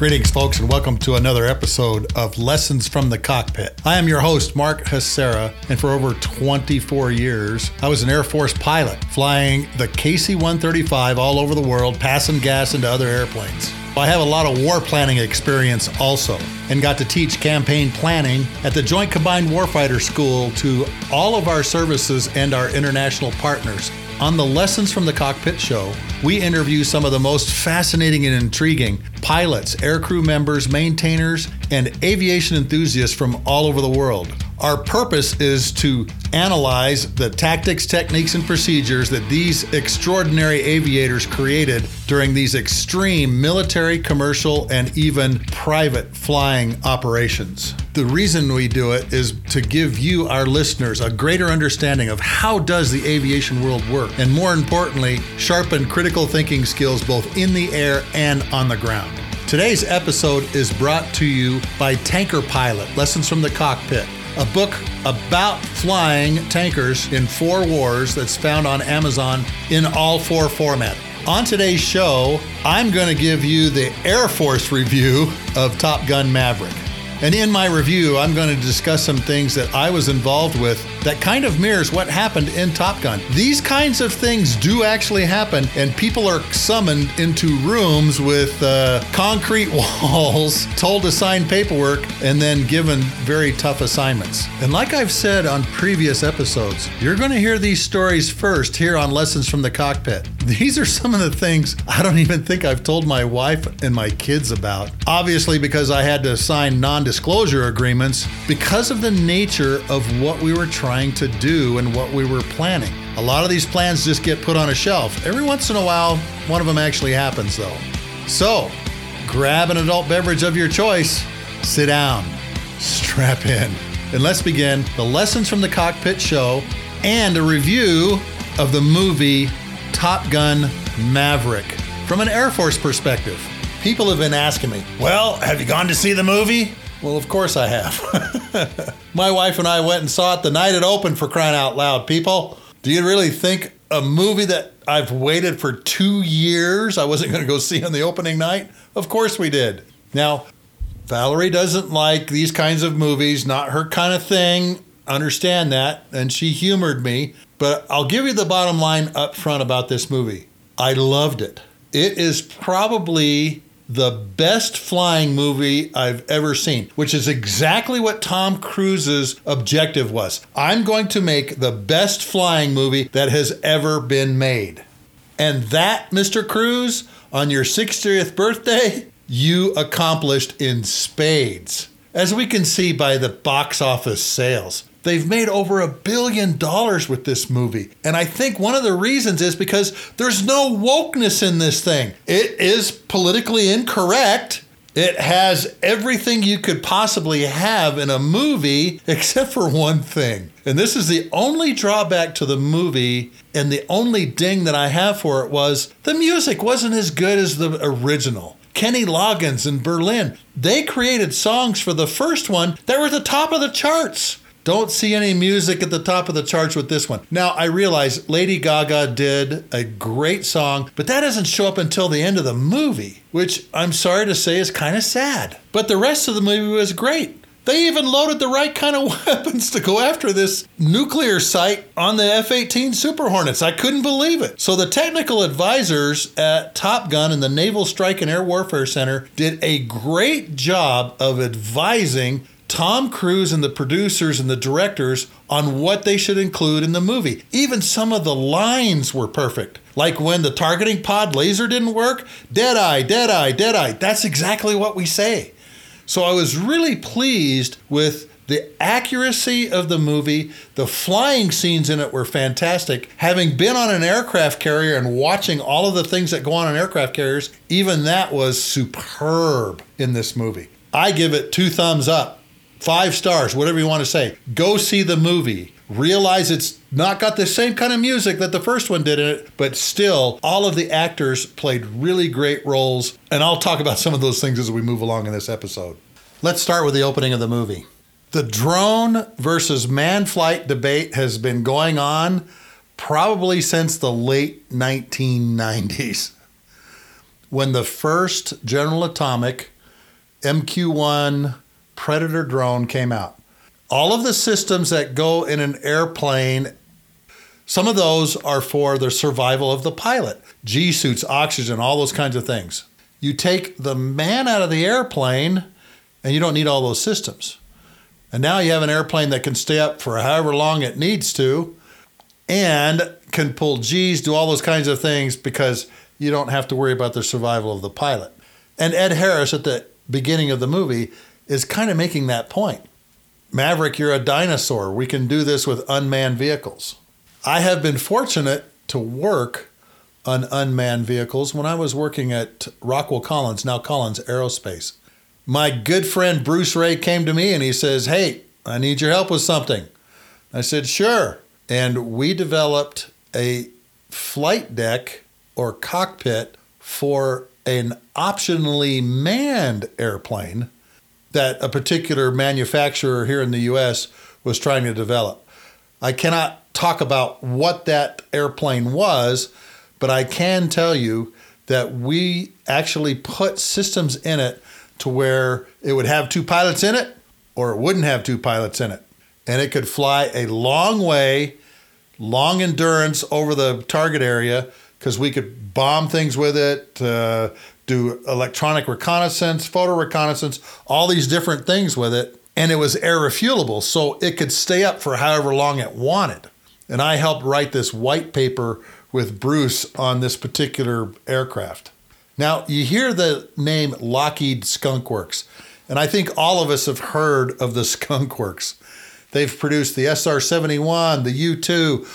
Greetings, folks, and welcome to another episode of Lessons from the Cockpit. I am your host, Mark Hasara, and for over 24 years, I was an Air Force pilot, flying the KC 135 all over the world, passing gas into other airplanes. I have a lot of war planning experience also, and got to teach campaign planning at the Joint Combined Warfighter School to all of our services and our international partners. On the Lessons from the Cockpit show, we interview some of the most fascinating and intriguing pilots, aircrew members, maintainers, and aviation enthusiasts from all over the world. Our purpose is to analyze the tactics, techniques, and procedures that these extraordinary aviators created during these extreme military, commercial, and even private flying operations. The reason we do it is to give you, our listeners, a greater understanding of how does the aviation world work, and more importantly, sharpen critical thinking skills both in the air and on the ground. Today's episode is brought to you by Tanker Pilot Lessons from the Cockpit a book about flying tankers in four wars that's found on Amazon in all four formats. On today's show, I'm going to give you the Air Force review of Top Gun Maverick. And in my review, I'm going to discuss some things that I was involved with that kind of mirrors what happened in Top Gun. These kinds of things do actually happen, and people are summoned into rooms with uh, concrete walls, told to sign paperwork, and then given very tough assignments. And like I've said on previous episodes, you're going to hear these stories first here on Lessons from the Cockpit. These are some of the things I don't even think I've told my wife and my kids about. Obviously, because I had to sign non disclosure agreements because of the nature of what we were trying to do and what we were planning. A lot of these plans just get put on a shelf. Every once in a while, one of them actually happens, though. So, grab an adult beverage of your choice, sit down, strap in, and let's begin the Lessons from the Cockpit show and a review of the movie Top Gun Maverick from an Air Force perspective. People have been asking me, Well, have you gone to see the movie? Well, of course I have. My wife and I went and saw it the night it opened for crying out loud. People, do you really think a movie that I've waited for two years I wasn't going to go see on the opening night? Of course we did. Now, Valerie doesn't like these kinds of movies, not her kind of thing. Understand that. And she humored me. But I'll give you the bottom line up front about this movie. I loved it. It is probably the best flying movie I've ever seen, which is exactly what Tom Cruise's objective was. I'm going to make the best flying movie that has ever been made. And that, Mr. Cruise, on your 60th birthday, you accomplished in spades. As we can see by the box office sales, They've made over a billion dollars with this movie. And I think one of the reasons is because there's no wokeness in this thing. It is politically incorrect. It has everything you could possibly have in a movie except for one thing. And this is the only drawback to the movie, and the only ding that I have for it was the music wasn't as good as the original. Kenny Loggins in Berlin, they created songs for the first one that were at the top of the charts. Don't see any music at the top of the charts with this one. Now, I realize Lady Gaga did a great song, but that doesn't show up until the end of the movie, which I'm sorry to say is kind of sad. But the rest of the movie was great. They even loaded the right kind of weapons to go after this nuclear site on the F 18 Super Hornets. I couldn't believe it. So, the technical advisors at Top Gun and the Naval Strike and Air Warfare Center did a great job of advising Tom Cruise and the producers and the directors on what they should include in the movie. Even some of the lines were perfect. Like when the targeting pod laser didn't work, dead eye, dead eye, dead eye. That's exactly what we say. So I was really pleased with the accuracy of the movie. The flying scenes in it were fantastic. Having been on an aircraft carrier and watching all of the things that go on on aircraft carriers, even that was superb in this movie. I give it two thumbs up five stars, whatever you want to say. Go see the movie. Realize it's not got the same kind of music that the first one did in it, but still, all of the actors played really great roles. And I'll talk about some of those things as we move along in this episode. Let's start with the opening of the movie. The drone versus man flight debate has been going on probably since the late 1990s when the first General Atomic MQ 1 Predator drone came out. All of the systems that go in an airplane, some of those are for the survival of the pilot G suits, oxygen, all those kinds of things. You take the man out of the airplane, and you don't need all those systems. And now you have an airplane that can stay up for however long it needs to and can pull G's, do all those kinds of things because you don't have to worry about the survival of the pilot. And Ed Harris at the beginning of the movie is kind of making that point. Maverick, you're a dinosaur. We can do this with unmanned vehicles. I have been fortunate to work on unmanned vehicles when I was working at Rockwell Collins, now Collins Aerospace. My good friend Bruce Ray came to me and he says, Hey, I need your help with something. I said, Sure. And we developed a flight deck or cockpit for an optionally manned airplane that a particular manufacturer here in the US was trying to develop. I cannot talk about what that airplane was, but I can tell you that we actually put systems in it to where it would have two pilots in it or it wouldn't have two pilots in it. And it could fly a long way, long endurance over the target area because we could bomb things with it, uh, do electronic reconnaissance, photo reconnaissance, all these different things with it. And it was air refuelable, so it could stay up for however long it wanted. And I helped write this white paper with Bruce on this particular aircraft. Now, you hear the name Lockheed Skunk Works, and I think all of us have heard of the Skunk Works. They've produced the SR 71, the U 2.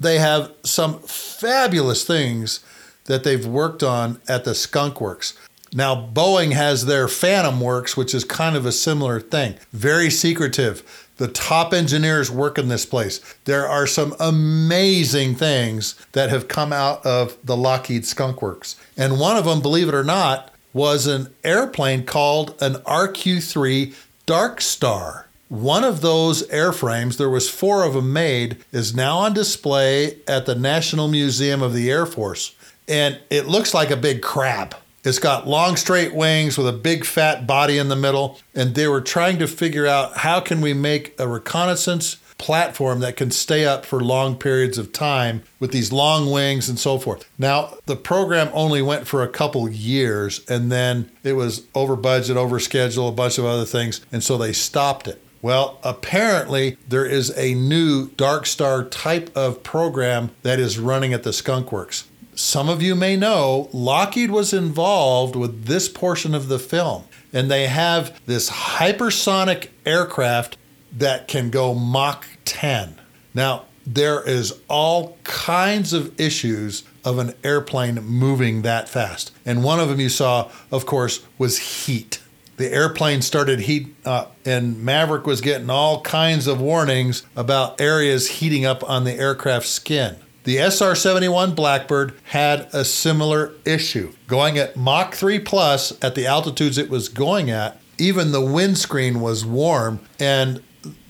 They have some fabulous things that they've worked on at the Skunk Works. Now, Boeing has their Phantom Works, which is kind of a similar thing. Very secretive. The top engineers work in this place. There are some amazing things that have come out of the Lockheed Skunk Works. And one of them, believe it or not, was an airplane called an RQ 3 Dark Star. One of those airframes, there was four of them made, is now on display at the National Museum of the Air Force and it looks like a big crab. It's got long straight wings with a big fat body in the middle and they were trying to figure out how can we make a reconnaissance platform that can stay up for long periods of time with these long wings and so forth. Now, the program only went for a couple years and then it was over budget, over schedule, a bunch of other things, and so they stopped it. Well, apparently, there is a new Dark Star type of program that is running at the Skunk Works some of you may know, Lockheed was involved with this portion of the film. And they have this hypersonic aircraft that can go Mach 10. Now, there is all kinds of issues of an airplane moving that fast. And one of them you saw, of course, was heat. The airplane started heat up, and Maverick was getting all kinds of warnings about areas heating up on the aircraft skin. The SR 71 Blackbird had a similar issue. Going at Mach 3 plus at the altitudes it was going at, even the windscreen was warm, and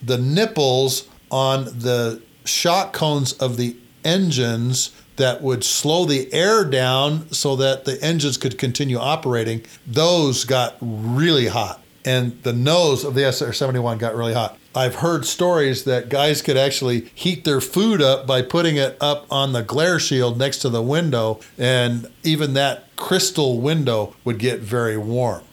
the nipples on the shock cones of the engines that would slow the air down so that the engines could continue operating, those got really hot. And the nose of the SR 71 got really hot. I've heard stories that guys could actually heat their food up by putting it up on the glare shield next to the window, and even that crystal window would get very warm.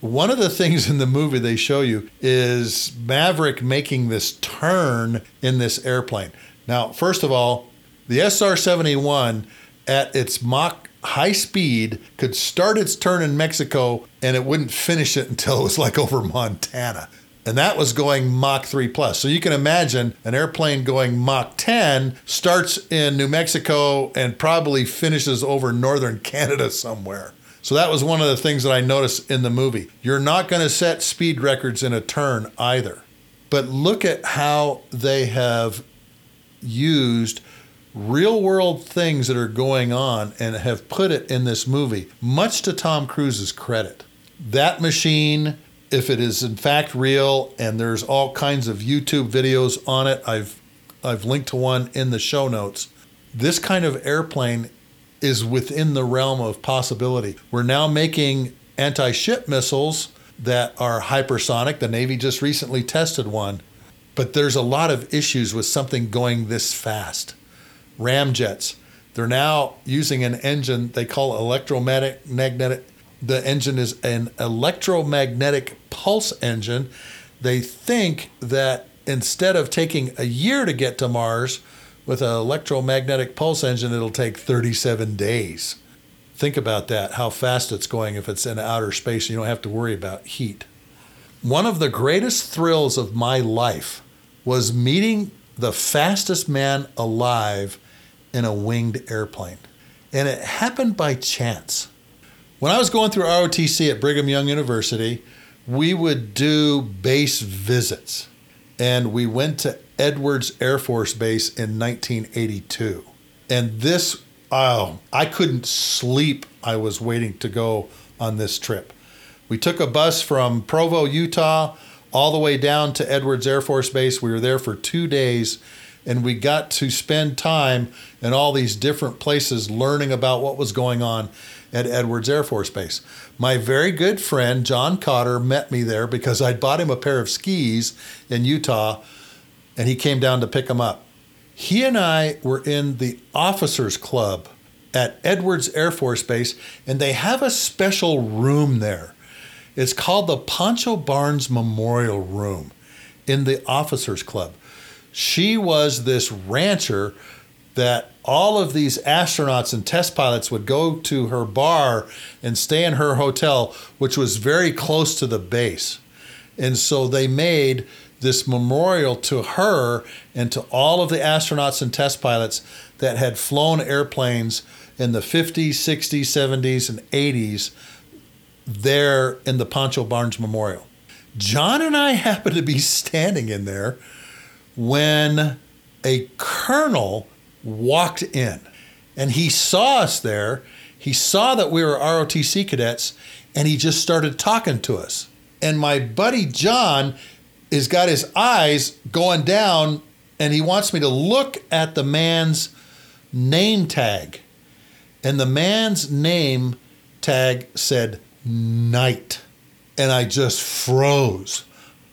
One of the things in the movie they show you is Maverick making this turn in this airplane. Now, first of all, the SR 71 at its Mach high speed could start its turn in Mexico and it wouldn't finish it until it was like over Montana and that was going Mach 3 plus. So you can imagine an airplane going Mach 10 starts in New Mexico and probably finishes over northern Canada somewhere. So that was one of the things that I noticed in the movie. You're not going to set speed records in a turn either. But look at how they have used real world things that are going on and have put it in this movie, much to Tom Cruise's credit. That machine if it is in fact real and there's all kinds of YouTube videos on it, I've I've linked to one in the show notes. This kind of airplane is within the realm of possibility. We're now making anti-ship missiles that are hypersonic. The Navy just recently tested one, but there's a lot of issues with something going this fast. Ramjets, they're now using an engine they call electromagnetic. The engine is an electromagnetic pulse engine. They think that instead of taking a year to get to Mars with an electromagnetic pulse engine, it'll take 37 days. Think about that, how fast it's going if it's in outer space. You don't have to worry about heat. One of the greatest thrills of my life was meeting the fastest man alive in a winged airplane. And it happened by chance. When I was going through ROTC at Brigham Young University, we would do base visits. And we went to Edwards Air Force Base in 1982. And this, oh, I couldn't sleep. I was waiting to go on this trip. We took a bus from Provo, Utah, all the way down to Edwards Air Force Base. We were there for two days and we got to spend time in all these different places learning about what was going on at Edwards Air Force Base. My very good friend John Cotter met me there because I'd bought him a pair of skis in Utah and he came down to pick them up. He and I were in the officers club at Edwards Air Force Base and they have a special room there. It's called the Pancho Barnes Memorial Room in the officers club she was this rancher that all of these astronauts and test pilots would go to her bar and stay in her hotel, which was very close to the base. And so they made this memorial to her and to all of the astronauts and test pilots that had flown airplanes in the 50s, 60s, 70s, and 80s there in the Pancho Barnes Memorial. John and I happened to be standing in there when a colonel walked in and he saw us there. He saw that we were ROTC cadets and he just started talking to us. And my buddy John has got his eyes going down and he wants me to look at the man's name tag. And the man's name tag said Knight. And I just froze.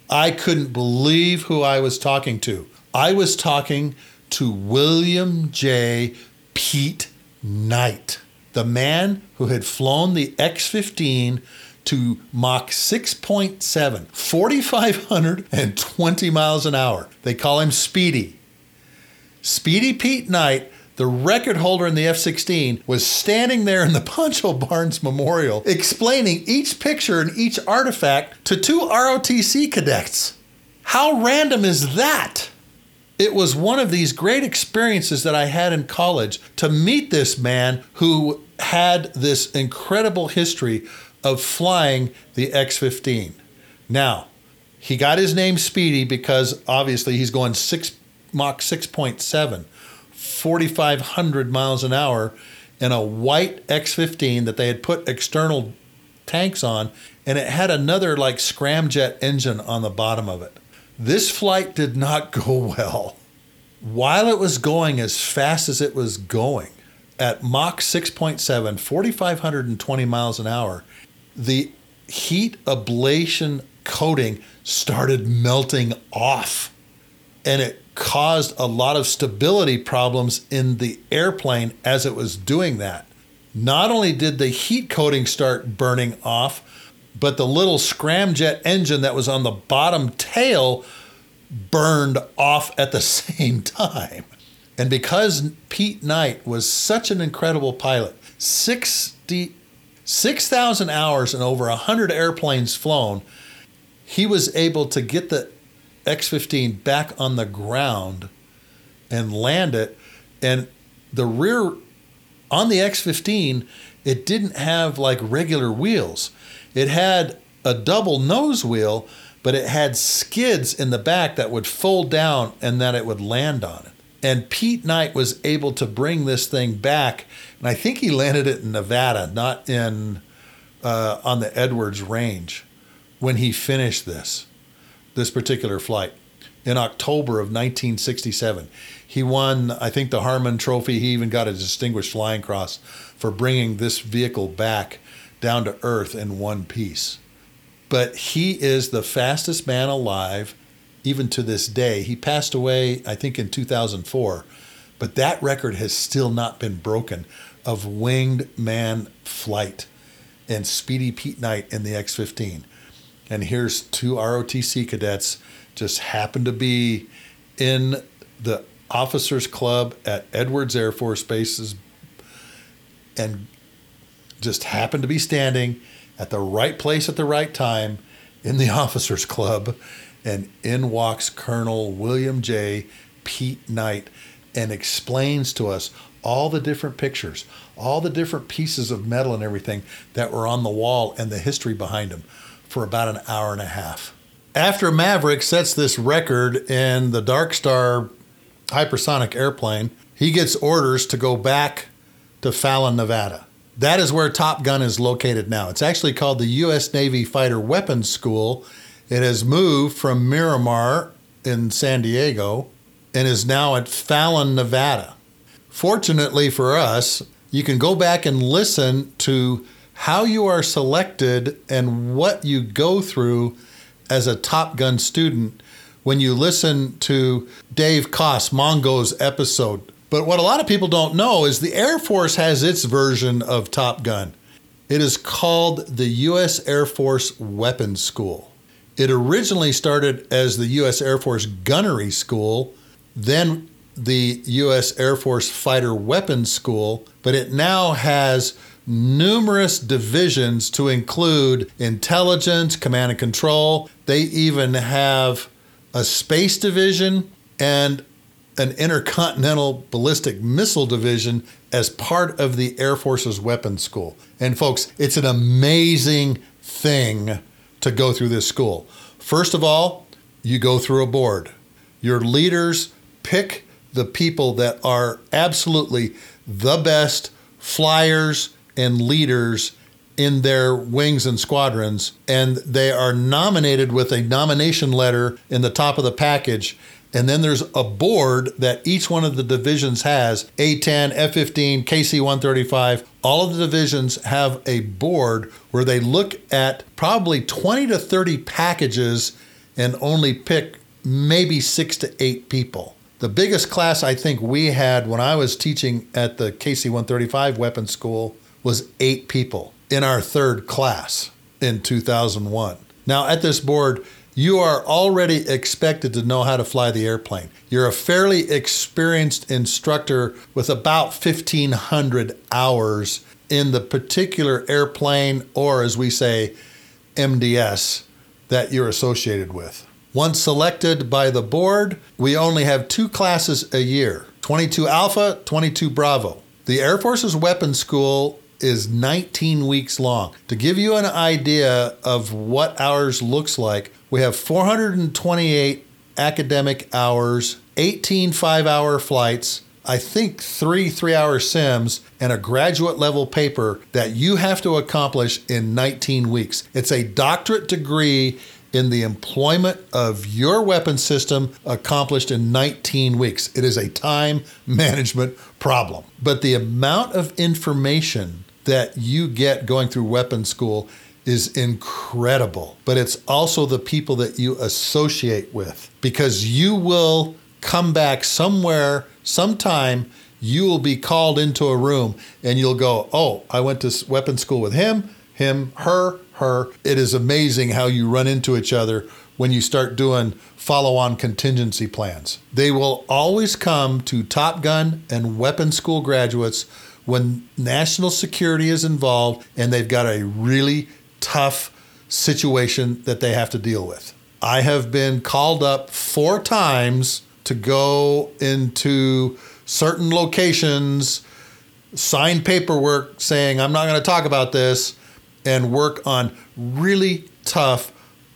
I couldn't believe who I was talking to. I was talking to William J. Pete Knight, the man who had flown the X 15 to Mach 6.7, 4,520 miles an hour. They call him Speedy. Speedy Pete Knight the record holder in the F 16 was standing there in the Pancho Barnes Memorial explaining each picture and each artifact to two ROTC cadets. How random is that? It was one of these great experiences that I had in college to meet this man who had this incredible history of flying the X 15. Now, he got his name Speedy because obviously he's going six Mach 6.7. 4,500 miles an hour in a white X 15 that they had put external tanks on, and it had another like scramjet engine on the bottom of it. This flight did not go well. While it was going as fast as it was going, at Mach 6.7, 4,520 miles an hour, the heat ablation coating started melting off. And it caused a lot of stability problems in the airplane as it was doing that. Not only did the heat coating start burning off, but the little scramjet engine that was on the bottom tail burned off at the same time. And because Pete Knight was such an incredible pilot, 60 6,000 hours and over 100 airplanes flown, he was able to get the X 15 back on the ground and land it. And the rear on the X 15, it didn't have like regular wheels. It had a double nose wheel, but it had skids in the back that would fold down and then it would land on it. And Pete Knight was able to bring this thing back, and I think he landed it in Nevada, not in uh, on the Edwards Range, when he finished this this particular flight in October of 1967. He won, I think, the Harmon Trophy. He even got a Distinguished Flying Cross for bringing this vehicle back down to earth in one piece. but he is the fastest man alive, even to this day. He passed away, I think, in 2004, but that record has still not been broken of winged man flight and Speedy Pete Knight in the X 15. And here's two ROTC cadets just happen to be in the officers club at Edwards Air Force Bases and just happened to be standing at the right place at the right time in the officers club and in walks Colonel William J. Pete Knight and explains to us all the different pictures, all the different pieces of metal and everything that were on the wall and the history behind them for about an hour and a half. After Maverick sets this record in the Dark Star hypersonic airplane, he gets orders to go back to Fallon, Nevada. That is where Top Gun is located now. It's actually called the U.S. Navy Fighter Weapons School. It has moved from Miramar in San Diego and is now at Fallon, Nevada. Fortunately for us, you can go back and listen to how you are selected and what you go through as a Top Gun student when you listen to Dave Koss, Mongo's episode. But what a lot of people don't know is the Air Force has its version of Top Gun. It is called the U.S. Air Force Weapons School. It originally started as the U.S. Air Force Gunnery School, then the U.S. Air Force Fighter Weapons School, but it now has numerous divisions to include intelligence, command and control. They even have a space division and an intercontinental ballistic missile division as part of the Air Force's weapons school. And folks, it's an amazing thing to go through this school. First of all, you go through a board. Your leaders pick the people that are absolutely the best flyers and leaders in their wings and squadrons, and they are nominated with a nomination letter in the top of the package. And then there's a board that each one of the divisions has A 10, F 15, KC 135. All of the divisions have a board where they look at probably 20 to 30 packages and only pick maybe six to eight people. The biggest class I think we had when I was teaching at the KC 135 weapons school was eight people in our third class in 2001. Now, at this board, you are already expected to know how to fly the airplane. You're a fairly experienced instructor with about 1,500 hours in the particular airplane, or as we say, MDS, that you're associated with. Once selected by the board, we only have two classes a year 22 Alpha, 22 Bravo. The Air Force's weapons school is 19 weeks long. To give you an idea of what ours looks like, we have 428 academic hours, 18 five hour flights, I think three three hour sims, and a graduate level paper that you have to accomplish in 19 weeks. It's a doctorate degree in the employment of your weapon system accomplished in 19 weeks. It is a time management problem. But the amount of information that you get going through weapons school is incredible. But it's also the people that you associate with because you will come back somewhere, sometime, you will be called into a room and you'll go, Oh, I went to weapons school with him, him, her, her. It is amazing how you run into each other when you start doing follow on contingency plans. They will always come to Top Gun and weapons school graduates when national security is involved and they've got a really tough situation that they have to deal with. I have been called up four times to go into certain locations, sign paperwork saying, I'm not going to talk about this, and work on really tough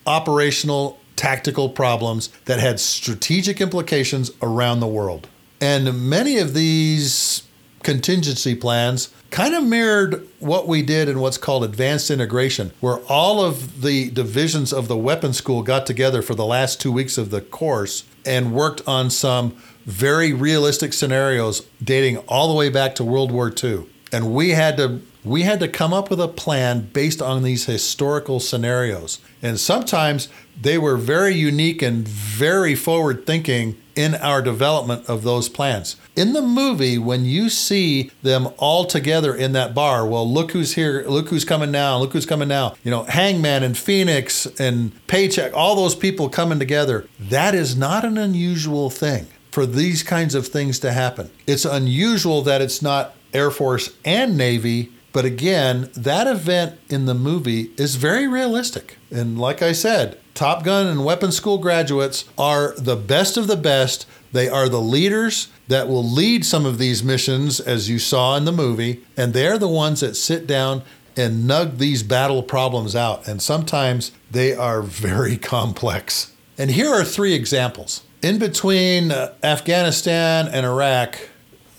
operational tactical problems that had strategic implications around the world. And many of these contingency plans kind of mirrored what we did in what's called advanced integration, where all of the divisions of the weapons school got together for the last two weeks of the course and worked on some very realistic scenarios dating all the way back to World War II. And we had to We had to come up with a plan based on these historical scenarios. And sometimes they were very unique and very forward thinking in our development of those plans. In the movie, when you see them all together in that bar, well, look who's here, look who's coming now, look who's coming now. You know, Hangman and Phoenix and Paycheck, all those people coming together. That is not an unusual thing for these kinds of things to happen. It's unusual that it's not Air Force and Navy but again, that event in the movie is very realistic. And like I said, Top Gun and Weapons School graduates are the best of the best. They are the leaders that will lead some of these missions, as you saw in the movie, and they're the ones that sit down and nug these battle problems out. And sometimes they are very complex. And here are three examples. In between uh, Afghanistan and Iraq,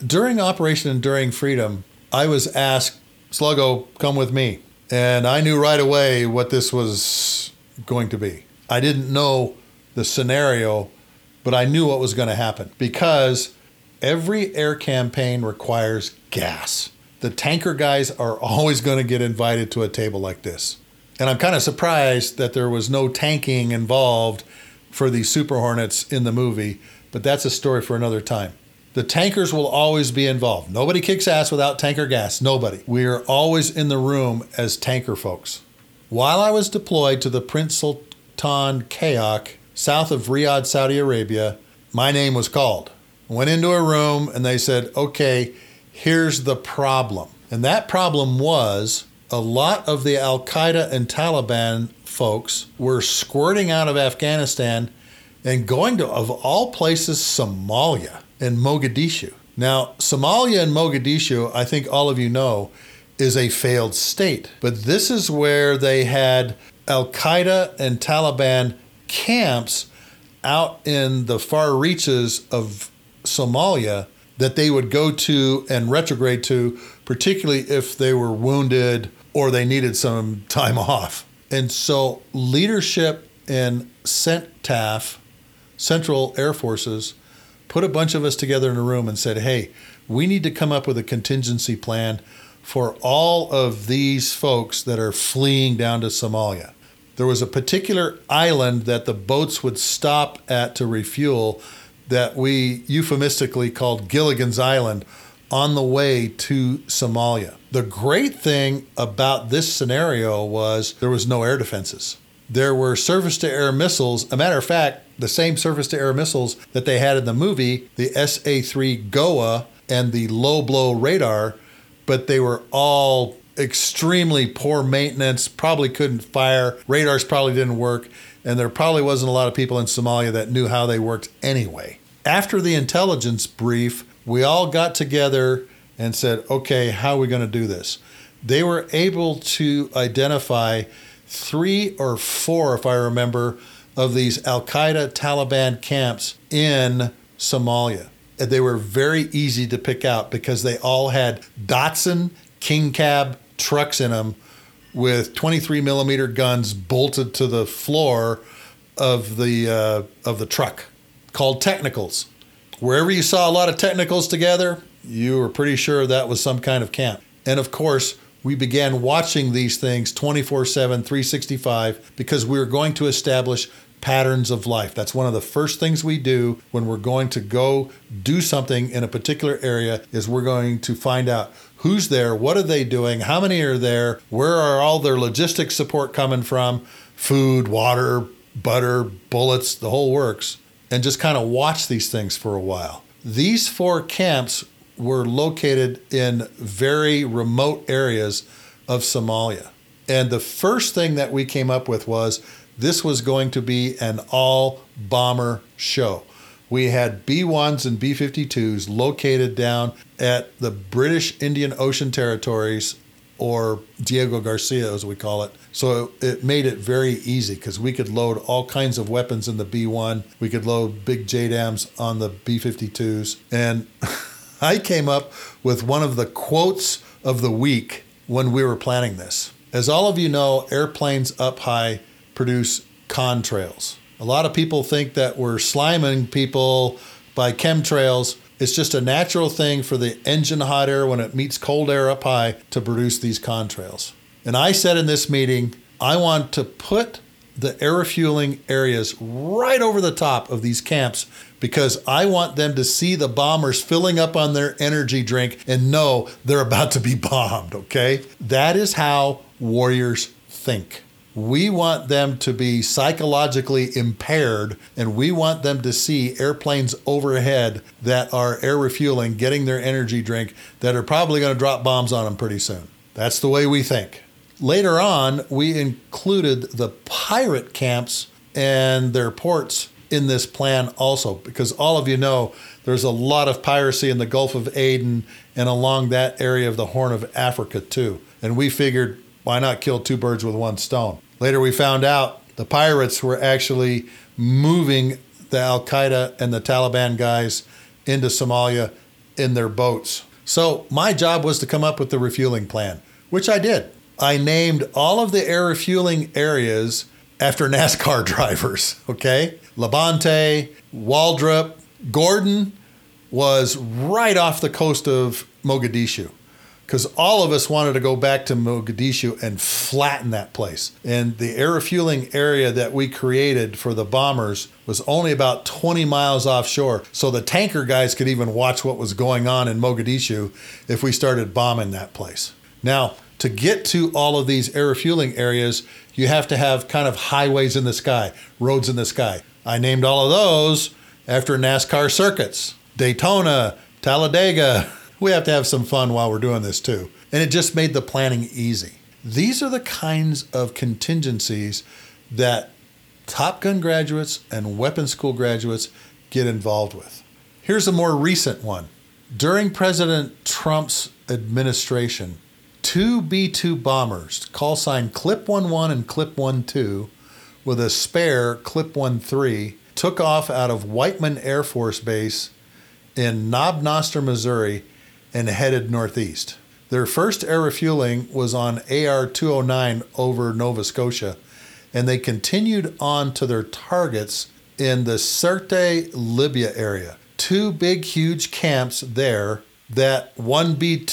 during Operation Enduring Freedom, I was asked Sluggo, come with me. And I knew right away what this was going to be. I didn't know the scenario, but I knew what was going to happen because every air campaign requires gas. The tanker guys are always going to get invited to a table like this. And I'm kind of surprised that there was no tanking involved for the Super Hornets in the movie, but that's a story for another time. The tankers will always be involved. Nobody kicks ass without tanker gas. Nobody. We are always in the room as tanker folks. While I was deployed to the Prince Sultan Kayak, south of Riyadh, Saudi Arabia, my name was called. Went into a room and they said, okay, here's the problem. And that problem was a lot of the Al Qaeda and Taliban folks were squirting out of Afghanistan and going to, of all places, Somalia and Mogadishu. Now, Somalia and Mogadishu, I think all of you know, is a failed state. But this is where they had Al Qaeda and Taliban camps out in the far reaches of Somalia that they would go to and retrograde to, particularly if they were wounded or they needed some time off. And so leadership in CENTAF, Central Air Forces, put a bunch of us together in a room and said, hey, we need to come up with a contingency plan for all of these folks that are fleeing down to Somalia. There was a particular island that the boats would stop at to refuel that we euphemistically called Gilligan's Island on the way to Somalia. The great thing about this scenario was there was no air defenses. There were surface to air missiles. A matter of fact, the same surface to air missiles that they had in the movie, the SA 3 GOA and the low blow radar, but they were all extremely poor maintenance, probably couldn't fire, radars probably didn't work, and there probably wasn't a lot of people in Somalia that knew how they worked anyway. After the intelligence brief, we all got together and said, okay, how are we going to do this? They were able to identify three or four, if I remember, of these Al Qaeda Taliban camps in Somalia. And They were very easy to pick out because they all had Datsun King Cab trucks in them with 23 millimeter guns bolted to the floor of the uh, of the truck, called technicals. Wherever you saw a lot of technicals together, you were pretty sure that was some kind of camp. And of course, we began watching these things 24 7, 365, because we were going to establish patterns of life. That's one of the first things we do when we're going to go do something in a particular area is we're going to find out who's there, what are they doing, how many are there, where are all their logistics support coming from, food, water, butter, bullets, the whole works, and just kind of watch these things for a while. These four camps were located in very remote areas of Somalia. And the first thing that we came up with was this was going to be an all bomber show. We had B 1s and B 52s located down at the British Indian Ocean Territories, or Diego Garcia, as we call it. So it made it very easy because we could load all kinds of weapons in the B 1. We could load big JDAMs on the B 52s. And I came up with one of the quotes of the week when we were planning this. As all of you know, airplanes up high produce contrails. A lot of people think that we're sliming people by chemtrails. It's just a natural thing for the engine hot air when it meets cold air up high to produce these contrails. And I said in this meeting, I want to put the air refueling areas right over the top of these camps because I want them to see the bombers filling up on their energy drink and know they're about to be bombed, okay? That is how warriors think. We want them to be psychologically impaired and we want them to see airplanes overhead that are air refueling, getting their energy drink, that are probably going to drop bombs on them pretty soon. That's the way we think. Later on, we included the pirate camps and their ports in this plan also, because all of you know there's a lot of piracy in the Gulf of Aden and along that area of the Horn of Africa too. And we figured, why not kill two birds with one stone? Later, we found out the pirates were actually moving the Al Qaeda and the Taliban guys into Somalia in their boats. So, my job was to come up with the refueling plan, which I did. I named all of the air refueling areas after NASCAR drivers, okay? Labonte, Waltrip, Gordon was right off the coast of Mogadishu because all of us wanted to go back to Mogadishu and flatten that place. And the air refueling area that we created for the bombers was only about 20 miles offshore. So the tanker guys could even watch what was going on in Mogadishu if we started bombing that place. Now, to get to all of these air refueling areas, you have to have kind of highways in the sky, roads in the sky. I named all of those after NASCAR circuits Daytona, Talladega. We have to have some fun while we're doing this too. And it just made the planning easy. These are the kinds of contingencies that Top Gun graduates and weapons school graduates get involved with. Here's a more recent one. During President Trump's administration, two B 2 bombers, call sign Clip 11 and Clip 12, with a spare Clip 13, took off out of Whiteman Air Force Base in Knob Noster, Missouri, and headed northeast. Their first air refueling was on AR 209 over Nova Scotia, and they continued on to their targets in the Sirte, Libya area. Two big, huge camps there that one B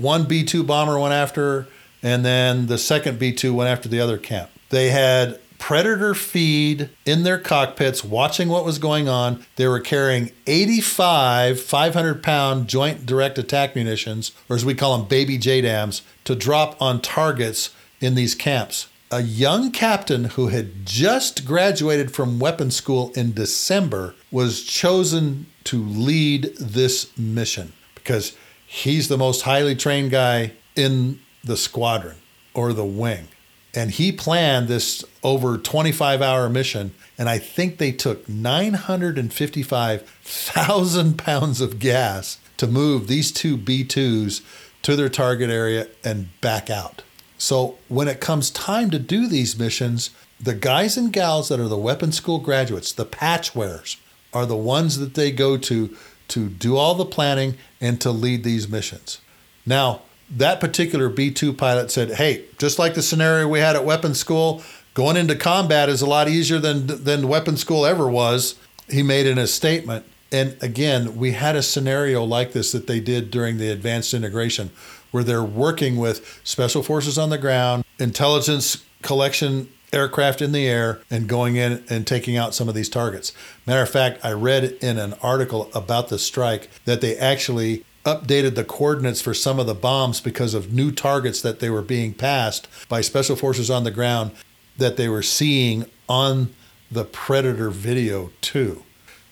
one B two bomber went after, and then the second B two went after the other camp. They had Predator feed in their cockpits, watching what was going on. They were carrying 85 500 pound joint direct attack munitions, or as we call them, baby JDAMs, to drop on targets in these camps. A young captain who had just graduated from weapons school in December was chosen to lead this mission because he's the most highly trained guy in the squadron or the wing. And he planned this over 25 hour mission. And I think they took 955,000 pounds of gas to move these two B 2s to their target area and back out. So when it comes time to do these missions, the guys and gals that are the weapons school graduates, the patch wearers, are the ones that they go to to do all the planning and to lead these missions. Now, that particular B 2 pilot said, Hey, just like the scenario we had at weapons school, going into combat is a lot easier than, than weapons school ever was. He made in a statement. And again, we had a scenario like this that they did during the advanced integration, where they're working with special forces on the ground, intelligence collection aircraft in the air, and going in and taking out some of these targets. Matter of fact, I read in an article about the strike that they actually updated the coordinates for some of the bombs because of new targets that they were being passed by special forces on the ground that they were seeing on the Predator video, too.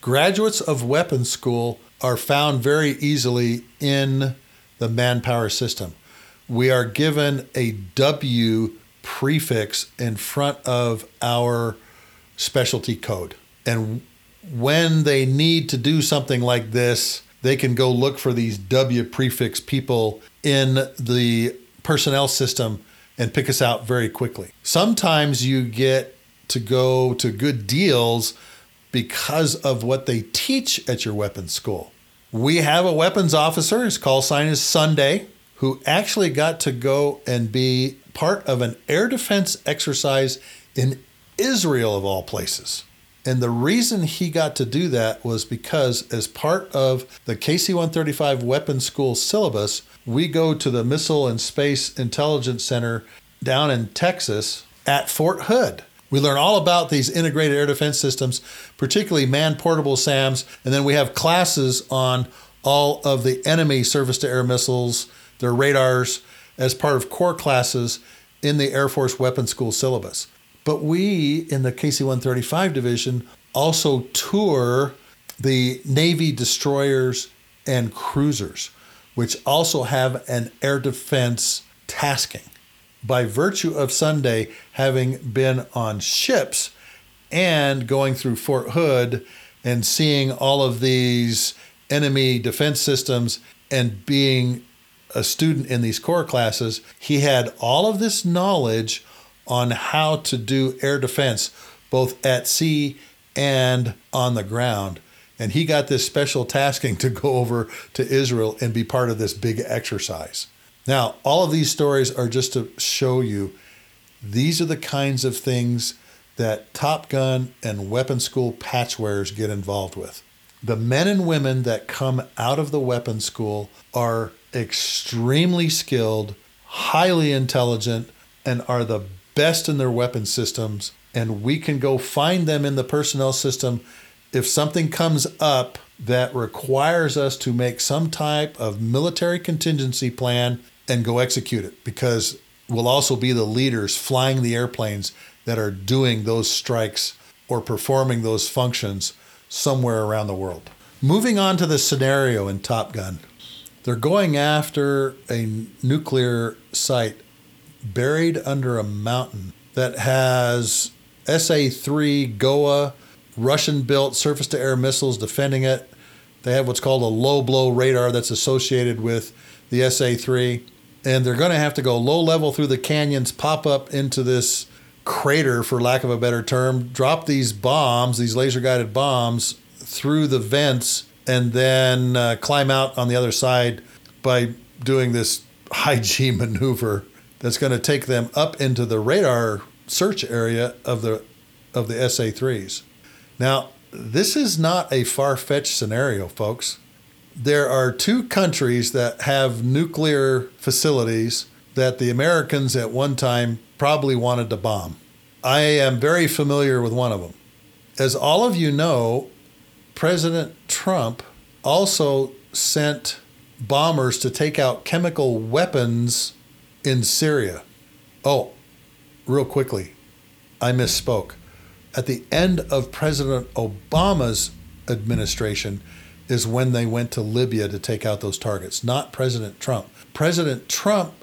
Graduates of weapons school are found very easily in the manpower system. We are given a W prefix in front of our specialty code. And when they need to do something like this, they can go look for these W prefix people in the personnel system and pick us out very quickly. Sometimes you get to go to good deals because of what they teach at your weapons school. We have a weapons officer, his call sign is Sunday, who actually got to go and be part of an air defense exercise in Israel, of all places. And the reason he got to do that was because, as part of the KC 135 Weapons School syllabus, we go to the Missile and Space Intelligence Center down in Texas at Fort Hood. We learn all about these integrated air defense systems, particularly man portable SAMs, and then we have classes on all of the enemy surface to air missiles, their radars, as part of core classes in the Air Force Weapons School syllabus. But we in the KC 135 division also tour the Navy destroyers and cruisers, which also have an air defense tasking. By virtue of Sunday having been on ships and going through Fort Hood and seeing all of these enemy defense systems and being a student in these core classes, he had all of this knowledge on how to do air defense, both at sea and on the ground. And he got this special tasking to go over to Israel and be part of this big exercise. Now, all of these stories are just to show you these are the kinds of things that Top Gun and weapon school patch wearers get involved with. The men and women that come out of the weapon school are extremely skilled, highly intelligent, and are the best in their weapon systems. And we can go find them in the personnel system if something comes up that requires us to make some type of military contingency plan and go execute it because we'll also be the leaders flying the airplanes that are doing those strikes or performing those functions somewhere around the world. Moving on to the scenario in Top Gun. They're going after a nuclear site buried under a mountain that has SA 3 GOA Russian built surface to air missiles defending it. They have what's called a low blow radar that's associated with the SA 3. And they're going to have to go low level through the canyons, pop up into this crater, for lack of a better term, drop these bombs, these laser guided bombs, through the vents, and then uh, climb out on the other side by doing this high G maneuver that's going to take them up into the radar search area of the of the SA3s. Now, this is not a far-fetched scenario, folks. There are two countries that have nuclear facilities that the Americans at one time probably wanted to bomb. I am very familiar with one of them. As all of you know, President Trump also sent bombers to take out chemical weapons in Syria. Oh, real quickly, I misspoke. At the end of President Obama's administration is when they went to Libya to take out those targets, not President Trump. President Trump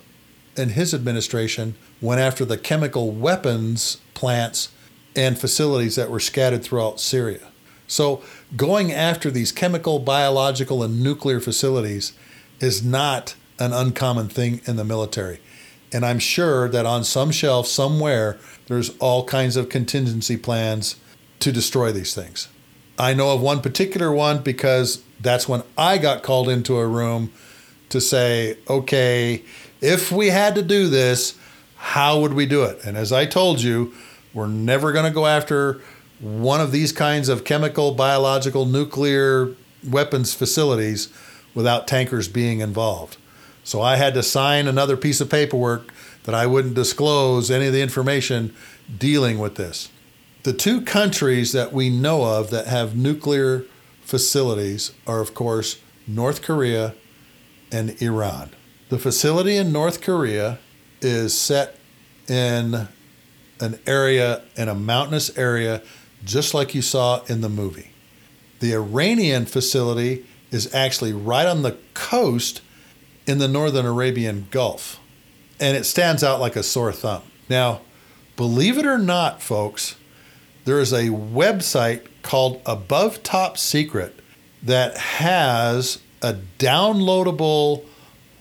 and his administration went after the chemical weapons plants and facilities that were scattered throughout Syria. So, going after these chemical, biological, and nuclear facilities is not an uncommon thing in the military. And I'm sure that on some shelf somewhere, there's all kinds of contingency plans to destroy these things. I know of one particular one because that's when I got called into a room to say, okay, if we had to do this, how would we do it? And as I told you, we're never going to go after one of these kinds of chemical, biological, nuclear weapons facilities without tankers being involved. So I had to sign another piece of paperwork that I wouldn't disclose any of the information dealing with this. The two countries that we know of that have nuclear facilities are, of course, North Korea and Iran. The facility in North Korea is set in an area, in a mountainous area, just like you saw in the movie. The Iranian facility is actually right on the coast in the northern Arabian Gulf, and it stands out like a sore thumb. Now, believe it or not, folks, there is a website called Above Top Secret that has a downloadable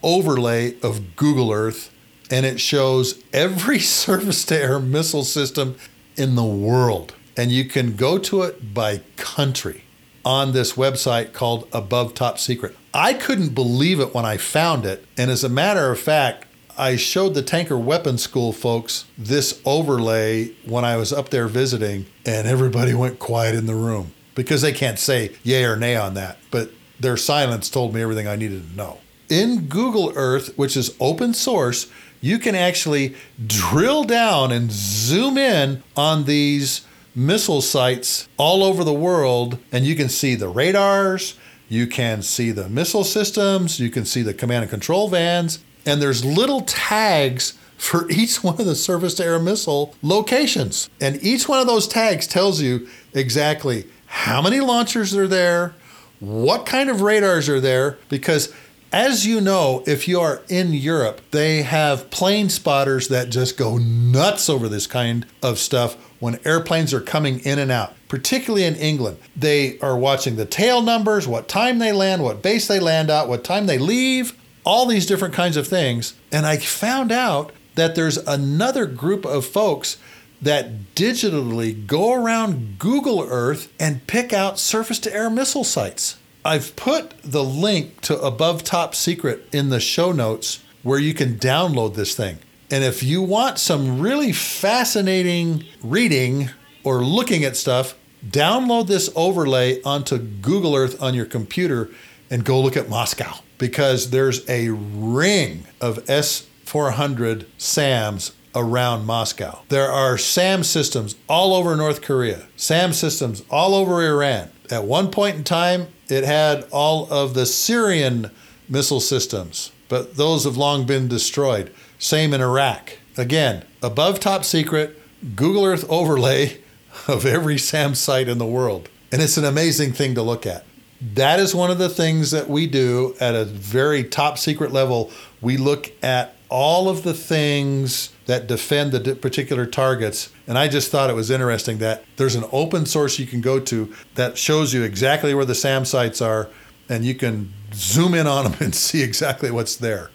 overlay of Google Earth, and it shows every surface to air missile system in the world. And you can go to it by country on this website called Above Top Secret. I couldn't believe it when I found it. And as a matter of fact, I showed the Tanker Weapons School folks this overlay when I was up there visiting, and everybody went quiet in the room because they can't say yay or nay on that. But their silence told me everything I needed to know. In Google Earth, which is open source, you can actually drill down and zoom in on these missile sites all over the world, and you can see the radars, you can see the missile systems, you can see the command and control vans, and there's little tags for each one of the surface to air missile locations. And each one of those tags tells you exactly how many launchers are there, what kind of radars are there, because as you know, if you are in Europe, they have plane spotters that just go nuts over this kind of stuff when airplanes are coming in and out, particularly in England. They are watching the tail numbers, what time they land, what base they land at, what time they leave, all these different kinds of things. And I found out that there's another group of folks that digitally go around Google Earth and pick out surface to air missile sites. I've put the link to Above Top Secret in the show notes where you can download this thing. And if you want some really fascinating reading or looking at stuff, download this overlay onto Google Earth on your computer and go look at Moscow because there's a ring of S 400 SAMs around Moscow. There are SAM systems all over North Korea, SAM systems all over Iran. At one point in time, it had all of the Syrian missile systems, but those have long been destroyed. Same in Iraq. Again, above top secret, Google Earth overlay of every SAM site in the world. And it's an amazing thing to look at. That is one of the things that we do at a very top secret level. We look at all of the things that defend the particular targets. And I just thought it was interesting that there's an open source you can go to that shows you exactly where the SAM sites are, and you can zoom in on them and see exactly what's there.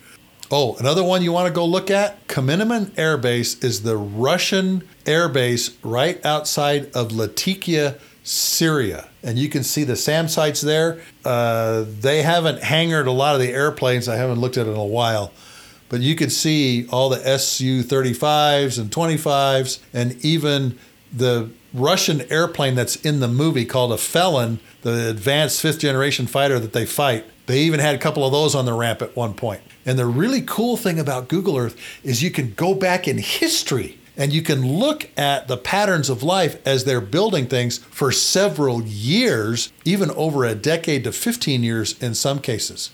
Oh, another one you want to go look at? Khmeimim Air Base is the Russian air base right outside of Latakia, Syria. And you can see the SAM sites there. Uh, they haven't hangared a lot of the airplanes. I haven't looked at it in a while but you could see all the Su 35s and 25s, and even the Russian airplane that's in the movie called a Felon, the advanced fifth generation fighter that they fight. They even had a couple of those on the ramp at one point. And the really cool thing about Google Earth is you can go back in history and you can look at the patterns of life as they're building things for several years, even over a decade to 15 years in some cases.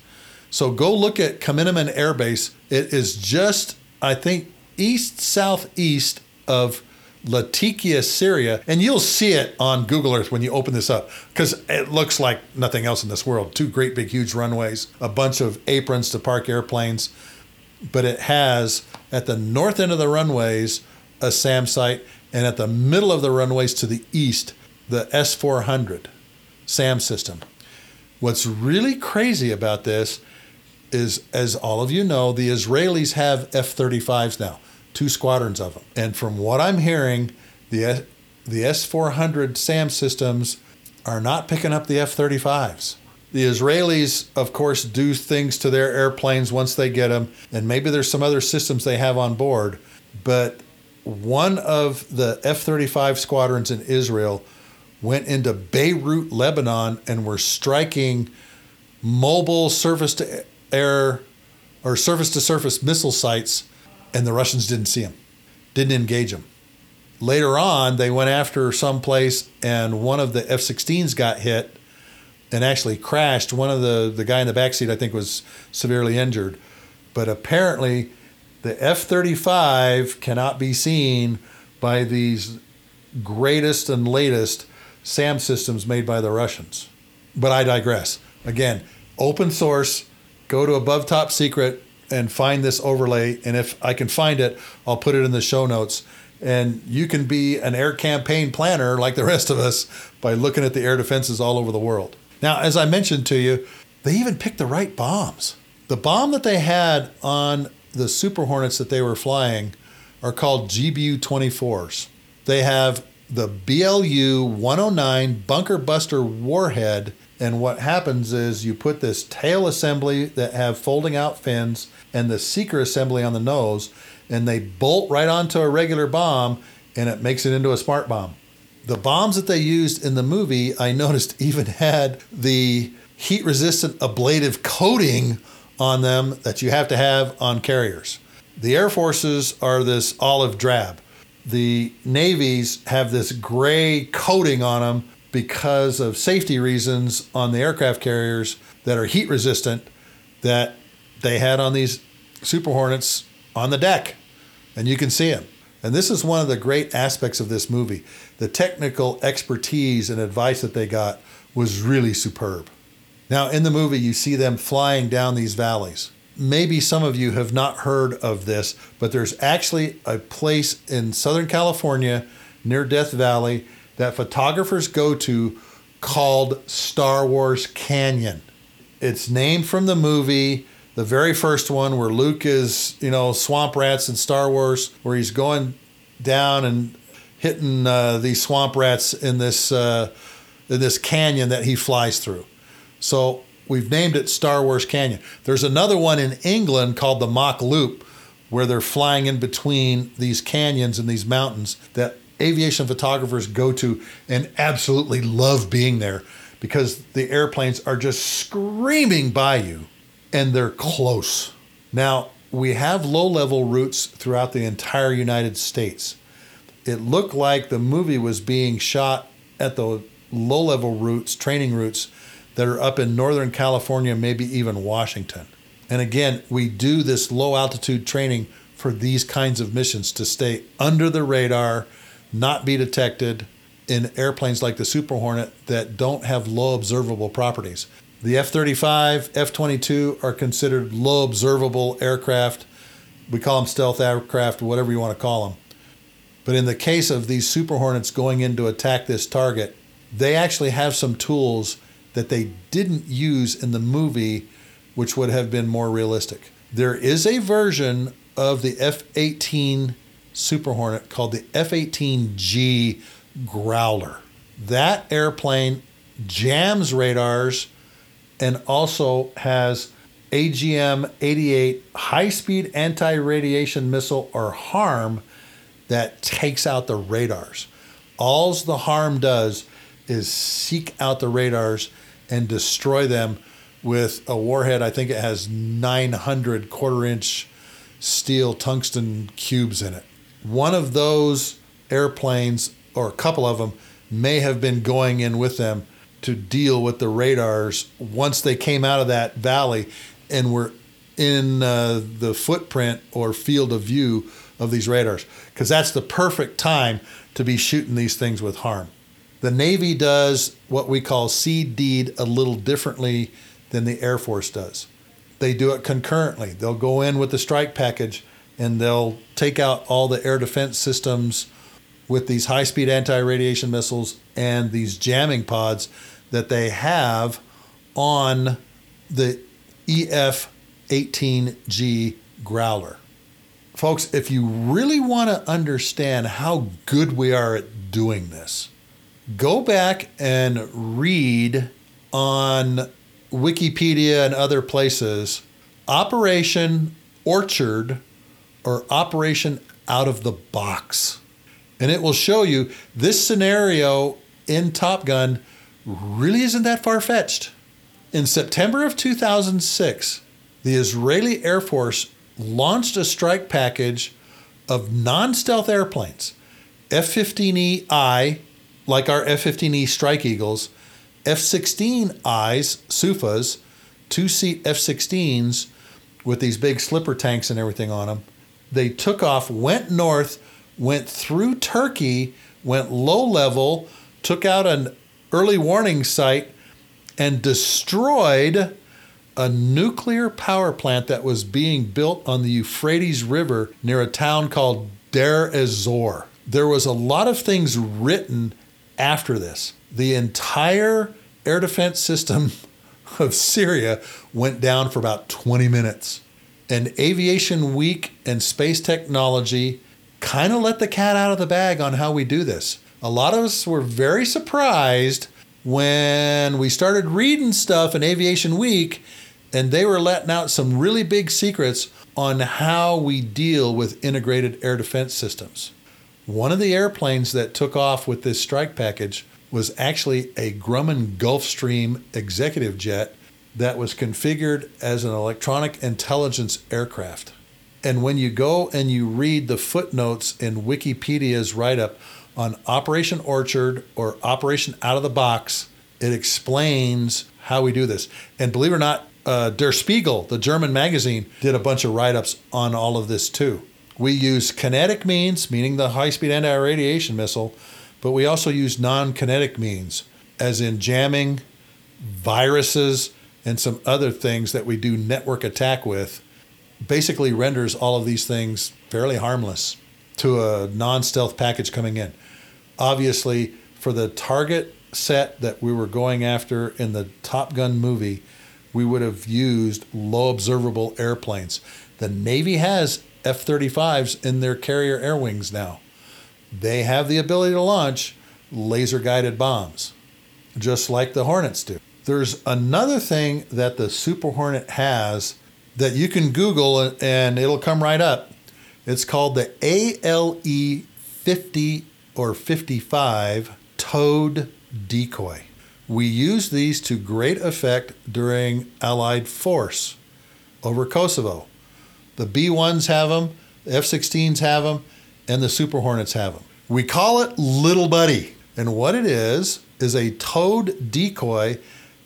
So go look at Khmeimim Air Base. It is just, I think, east southeast of Latakia, Syria, and you'll see it on Google Earth when you open this up because it looks like nothing else in this world. Two great big huge runways, a bunch of aprons to park airplanes, but it has at the north end of the runways a SAM site, and at the middle of the runways to the east, the S400 SAM system. What's really crazy about this is, as all of you know, the Israelis have F 35s now, two squadrons of them. And from what I'm hearing, the, the S 400 SAM systems are not picking up the F 35s. The Israelis, of course, do things to their airplanes once they get them, and maybe there's some other systems they have on board. But one of the F 35 squadrons in Israel went into Beirut, Lebanon, and were striking mobile surface to air or surface to surface missile sites, and the Russians didn't see them, didn't engage them. Later on, they went after some place, and one of the F 16s got hit and actually crashed. One of the, the guy in the back seat, I think, was severely injured. But apparently, the F 35 cannot be seen by these greatest and latest SAM systems made by the Russians. But I digress. Again, open source go to Above Top Secret and find this overlay. And if I can find it, I'll put it in the show notes. And you can be an air campaign planner like the rest of us by looking at the air defenses all over the world. Now, as I mentioned to you, they even picked the right bombs. The bomb that they had on the Super Hornets that they were flying are called GBU 24s. They have the BLU 109 Bunker Buster warhead And what happens is you put this tail assembly that have folding out fins and the seeker assembly on the nose, and they bolt right onto a regular bomb, and it makes it into a smart bomb. The bombs that they used in the movie, I noticed, even had the heat resistant ablative coating on them that you have to have on carriers. The Air Forces are this olive drab. The Navies have this gray coating on them because of safety reasons on the aircraft carriers that are heat resistant that they had on these Super Hornets on the deck. And you can see them. And this is one of the great aspects of this movie. The technical expertise and advice that they got was really superb. Now, in the movie, you see them flying down these valleys. Maybe some of you have not heard of this, but there's actually a place in Southern California near Death Valley that photographers go to called Star Wars Canyon. It's named from the movie, the very first one where Luke is, you know, swamp rats in Star Wars, where he's going down and hitting uh, these swamp rats in this uh, in this canyon that he flies through. So we've named it Star Wars Canyon. There's another one in England called the Mach Loop, where they're flying in between these canyons and these mountains that aviation photographers go to and absolutely love being there because the airplanes are just screaming by you and they're close. Now, we have low level routes throughout the entire United States. It looked like the movie was being shot at the low level routes, training routes that are up in Northern California, maybe even Washington. And again, we do this low altitude training for these kinds of missions to stay under the radar, not be detected in airplanes like the Super Hornet that don't have low observable properties. The F 35, F 22 are considered low observable aircraft. We call them stealth aircraft, whatever you want to call them. But in the case of these Super Hornets going in to attack this target, they actually have some tools that they didn't use in the movie, which would have been more realistic. There is a version of the F 18 Super Hornet called the F 18G Growler. That airplane jams radars and also has AGM 88 high speed anti radiation missile or HARM that takes out the radars. Alls the HARM does is seek out the radars and destroy them with a warhead. I think it has 900 quarter inch steel tungsten cubes in it. One of those airplanes, or a couple of them, may have been going in with them to deal with the radars once they came out of that valley and were in uh, the footprint or field of view of these radars because that's the perfect time to be shooting these things with harm. The Navy does what we call seed deed a little differently than the Air Force does. They do it concurrently. They'll go in with the strike package and they'll take out all the air defense systems with these high speed anti radiation missiles and these jamming pods that they have on the EF 18G Growler. Folks, if you really want to understand how good we are at doing this, go back and read on Wikipedia and other places Operation Orchard or Operation Out of the Box. And it will show you this scenario in Top Gun really isn't that far fetched. In September of 2006, the Israeli Air Force launched a strike package of non stealth airplanes F 15EI like our F 15E Strike Eagles, F 16Is, SUFAs, two seat F 16s with these big slipper tanks and everything on them. They took off, went north, went through Turkey, went low level, took out an early warning site, and destroyed a nuclear power plant that was being built on the Euphrates River near a town called Deir ez-Zor. There was a lot of things written after this. The entire air defense system of Syria went down for about 20 minutes. And Aviation Week and space technology kind of let the cat out of the bag on how we do this. A lot of us were very surprised when we started reading stuff in Aviation Week, and they were letting out some really big secrets on how we deal with integrated air defense systems. One of the airplanes that took off with this strike package was actually a Grumman Gulfstream executive jet that was configured as an electronic intelligence aircraft. And when you go and you read the footnotes in Wikipedia's write up on Operation Orchard or Operation Out of the Box, it explains how we do this. And believe it or not, uh, Der Spiegel, the German magazine, did a bunch of write ups on all of this too. We use kinetic means, meaning the high speed anti radiation missile, but we also use non kinetic means, as in jamming, viruses, and some other things that we do network attack with basically renders all of these things fairly harmless to a non stealth package coming in. Obviously, for the target set that we were going after in the Top Gun movie, we would have used low observable airplanes. The Navy has F 35s in their carrier air wings now. They have the ability to launch laser guided bombs, just like the Hornets do. There's another thing that the Super Hornet has that you can Google and it'll come right up. It's called the ALE 50 or 55 Towed decoy. We use these to great effect during Allied force over Kosovo. The B 1s have them, the F 16s have them, and the Super Hornets have them. We call it Little Buddy. And what it is, is a towed decoy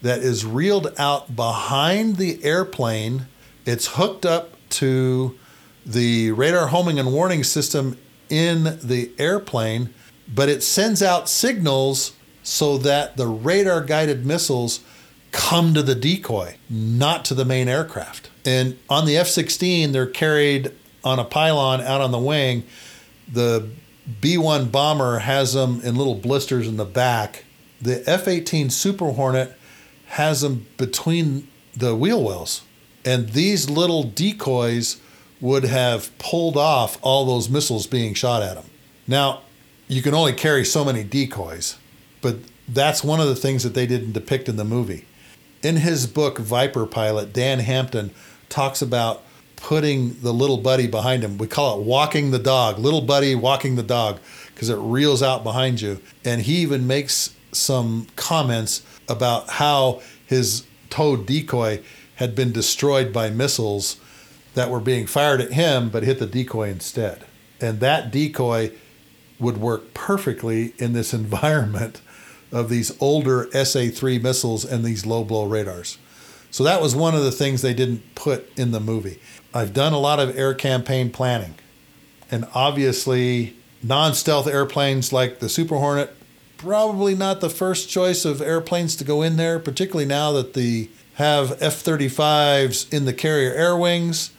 that is reeled out behind the airplane it's hooked up to the radar homing and warning system in the airplane, but it sends out signals so that the radar guided missiles come to the decoy, not to the main aircraft. And on the F 16, they're carried on a pylon out on the wing. The B 1 bomber has them in little blisters in the back. The F 18 Super Hornet has them between the wheel wells. And these little decoys would have pulled off all those missiles being shot at them. Now, you can only carry so many decoys, but that's one of the things that they didn't depict in the movie. In his book, Viper Pilot, Dan Hampton talks about putting the little buddy behind him. We call it walking the dog, little buddy walking the dog, because it reels out behind you. And he even makes some comments about how his towed decoy had been destroyed by missiles that were being fired at him but hit the decoy instead. And that decoy would work perfectly in this environment of these older SA 3 missiles and these low blow radars. So that was one of the things they didn't put in the movie. I've done a lot of air campaign planning. And obviously, non stealth airplanes like the Super Hornet, probably not the first choice of airplanes to go in there, particularly now that the have F 35s in the carrier air wings.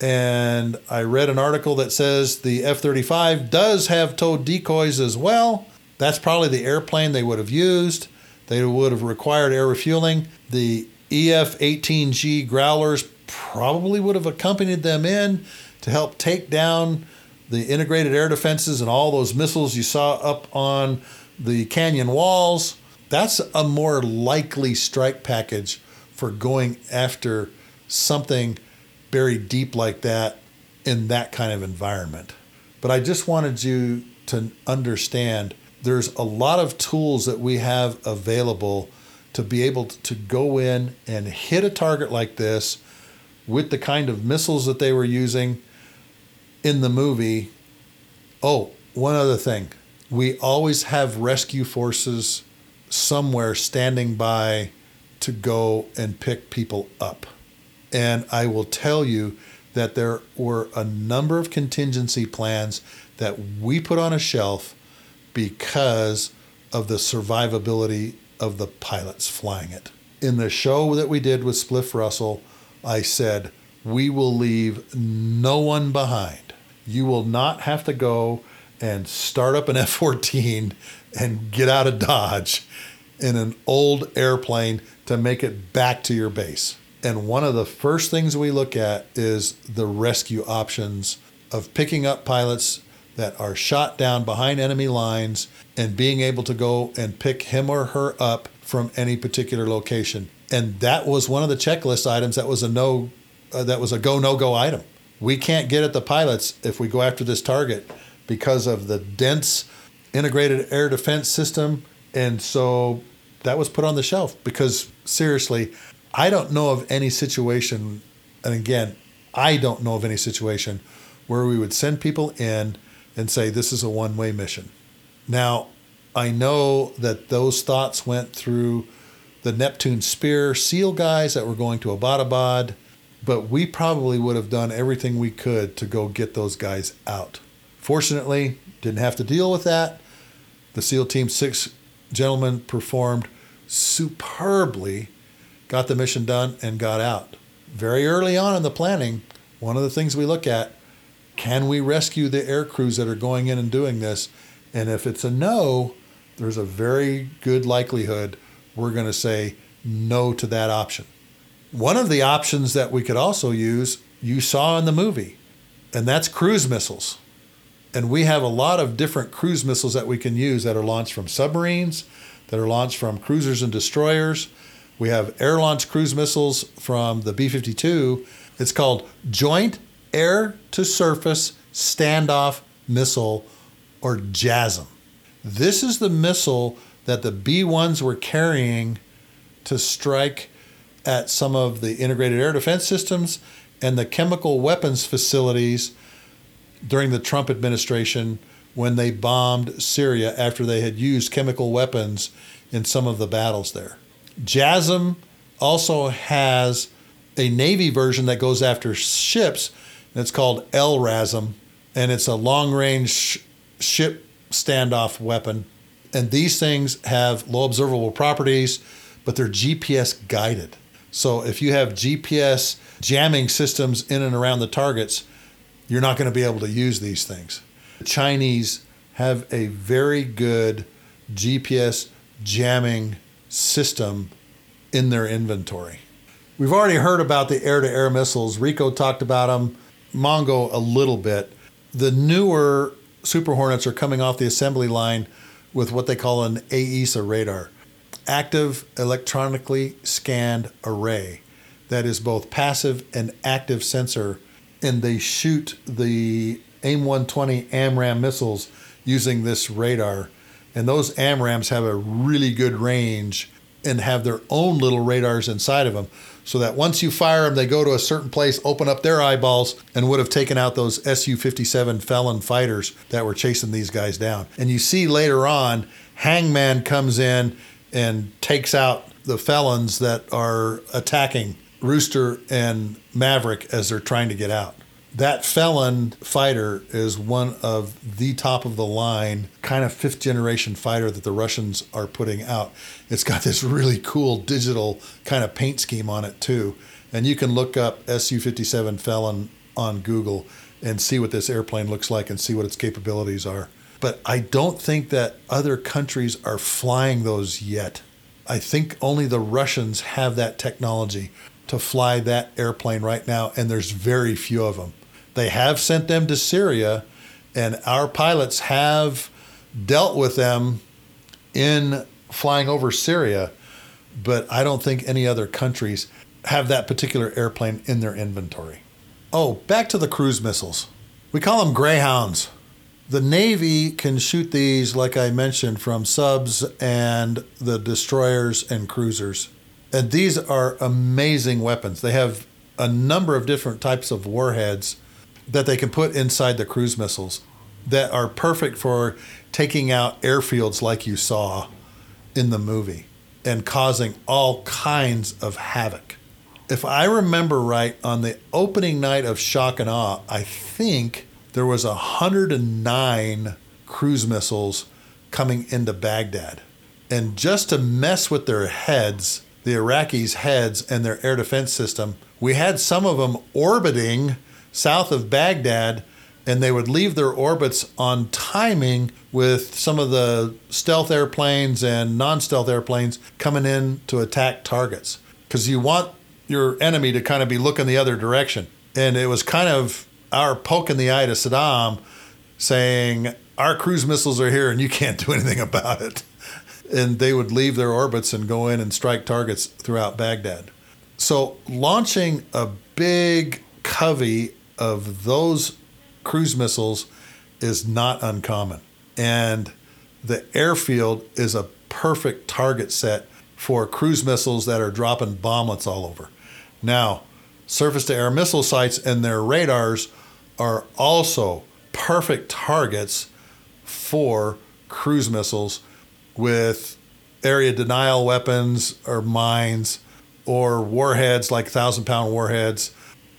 And I read an article that says the F 35 does have towed decoys as well. That's probably the airplane they would have used. They would have required air refueling. The EF 18G Growlers probably would have accompanied them in to help take down the integrated air defenses and all those missiles you saw up on the canyon walls. That's a more likely strike package for going after something buried deep like that in that kind of environment. But I just wanted you to understand there's a lot of tools that we have available to be able to go in and hit a target like this with the kind of missiles that they were using in the movie. Oh, one other thing. We always have rescue forces somewhere standing by to go and pick people up. And I will tell you that there were a number of contingency plans that we put on a shelf because of the survivability of the pilots flying it. In the show that we did with Spliff Russell, I said, We will leave no one behind. You will not have to go and start up an F 14 and get out of Dodge in an old airplane to make it back to your base. And one of the first things we look at is the rescue options of picking up pilots that are shot down behind enemy lines and being able to go and pick him or her up from any particular location. And that was one of the checklist items that was a no, uh, that was a go no go item. We can't get at the pilots if we go after this target because of the dense integrated air defense system. And so that was put on the shelf because seriously, I don't know of any situation, and again, I don't know of any situation where we would send people in and say, this is a one way mission. Now, I know that those thoughts went through the Neptune Spear SEAL guys that were going to Abbottabad, but we probably would have done everything we could to go get those guys out. Fortunately, didn't have to deal with that. The SEAL Team 6 gentlemen performed superbly, got the mission done, and got out. Very early on in the planning, one of the things we look at can we rescue the air crews that are going in and doing this? And if it's a no, there's a very good likelihood we're going to say no to that option. One of the options that we could also use, you saw in the movie, and that's cruise missiles. And we have a lot of different cruise missiles that we can use that are launched from submarines, that are launched from cruisers and destroyers. We have air launched cruise missiles from the B 52. It's called Joint Air to Surface Standoff Missile, or JASSM. This is the missile that the B 1s were carrying to strike at some of the integrated air defense systems and the chemical weapons facilities during the Trump administration when they bombed Syria after they had used chemical weapons in some of the battles there. JASSM also has a Navy version that goes after ships, and it's called LRASM, and it's a long range ship standoff weapon. And these things have low observable properties, but they're GPS guided. So if you have GPS jamming systems in and around the targets, you're not going to be able to use these things. The Chinese have a very good GPS jamming system in their inventory. We've already heard about the air to air missiles. Rico talked about them, Mongo a little bit. The newer Super Hornets are coming off the assembly line with what they call an AESA radar, active electronically scanned array, that is both passive and active sensor, and they shoot the AIM 120 AMRAAM missiles using this radar. And those AMRAAMs have a really good range and have their own little radars inside of them so that once you fire them, they go to a certain place, open up their eyeballs, and would have taken out those Su 57 felon fighters that were chasing these guys down. And you see later on, Hangman comes in and takes out the felons that are attacking Rooster and Maverick as they're trying to get out that felon fighter is one of the top of the line kind of fifth generation fighter that the Russians are putting out. It's got this really cool digital kind of paint scheme on it too. And you can look up Su 57 Felon on Google and see what this airplane looks like and see what its capabilities are. But I don't think that other countries are flying those yet. I think only the Russians have that technology to fly that airplane right now, and there's very few of them. They have sent them to Syria, and our pilots have dealt with them in flying over Syria, but I don't think any other countries have that particular airplane in their inventory. Oh, back to the cruise missiles. We call them Greyhounds. The Navy can shoot these, like I mentioned, from subs and the destroyers and cruisers. And these are amazing weapons. They have a number of different types of warheads that they can put inside the cruise missiles that are perfect for taking out airfields like you saw in the movie and causing all kinds of havoc. If I remember right, on the opening night of Shock and Awe, I think there was 109 cruise missiles coming into Baghdad. And just to mess with their heads, the Iraqis' heads and their air defense system, we had some of them orbiting south of Baghdad, and they would leave their orbits on timing with some of the stealth airplanes and non stealth airplanes coming in to attack targets. Because you want your enemy to kind of be looking the other direction. And it was kind of our poke in the eye to Saddam saying, Our cruise missiles are here and you can't do anything about it. And they would leave their orbits and go in and strike targets throughout Baghdad. So, launching a big covey of those cruise missiles is not uncommon. And the airfield is a perfect target set for cruise missiles that are dropping bomblets all over. Now, surface to air missile sites and their radars are also perfect targets for cruise missiles with area denial weapons or mines or warheads like thousand pound warheads.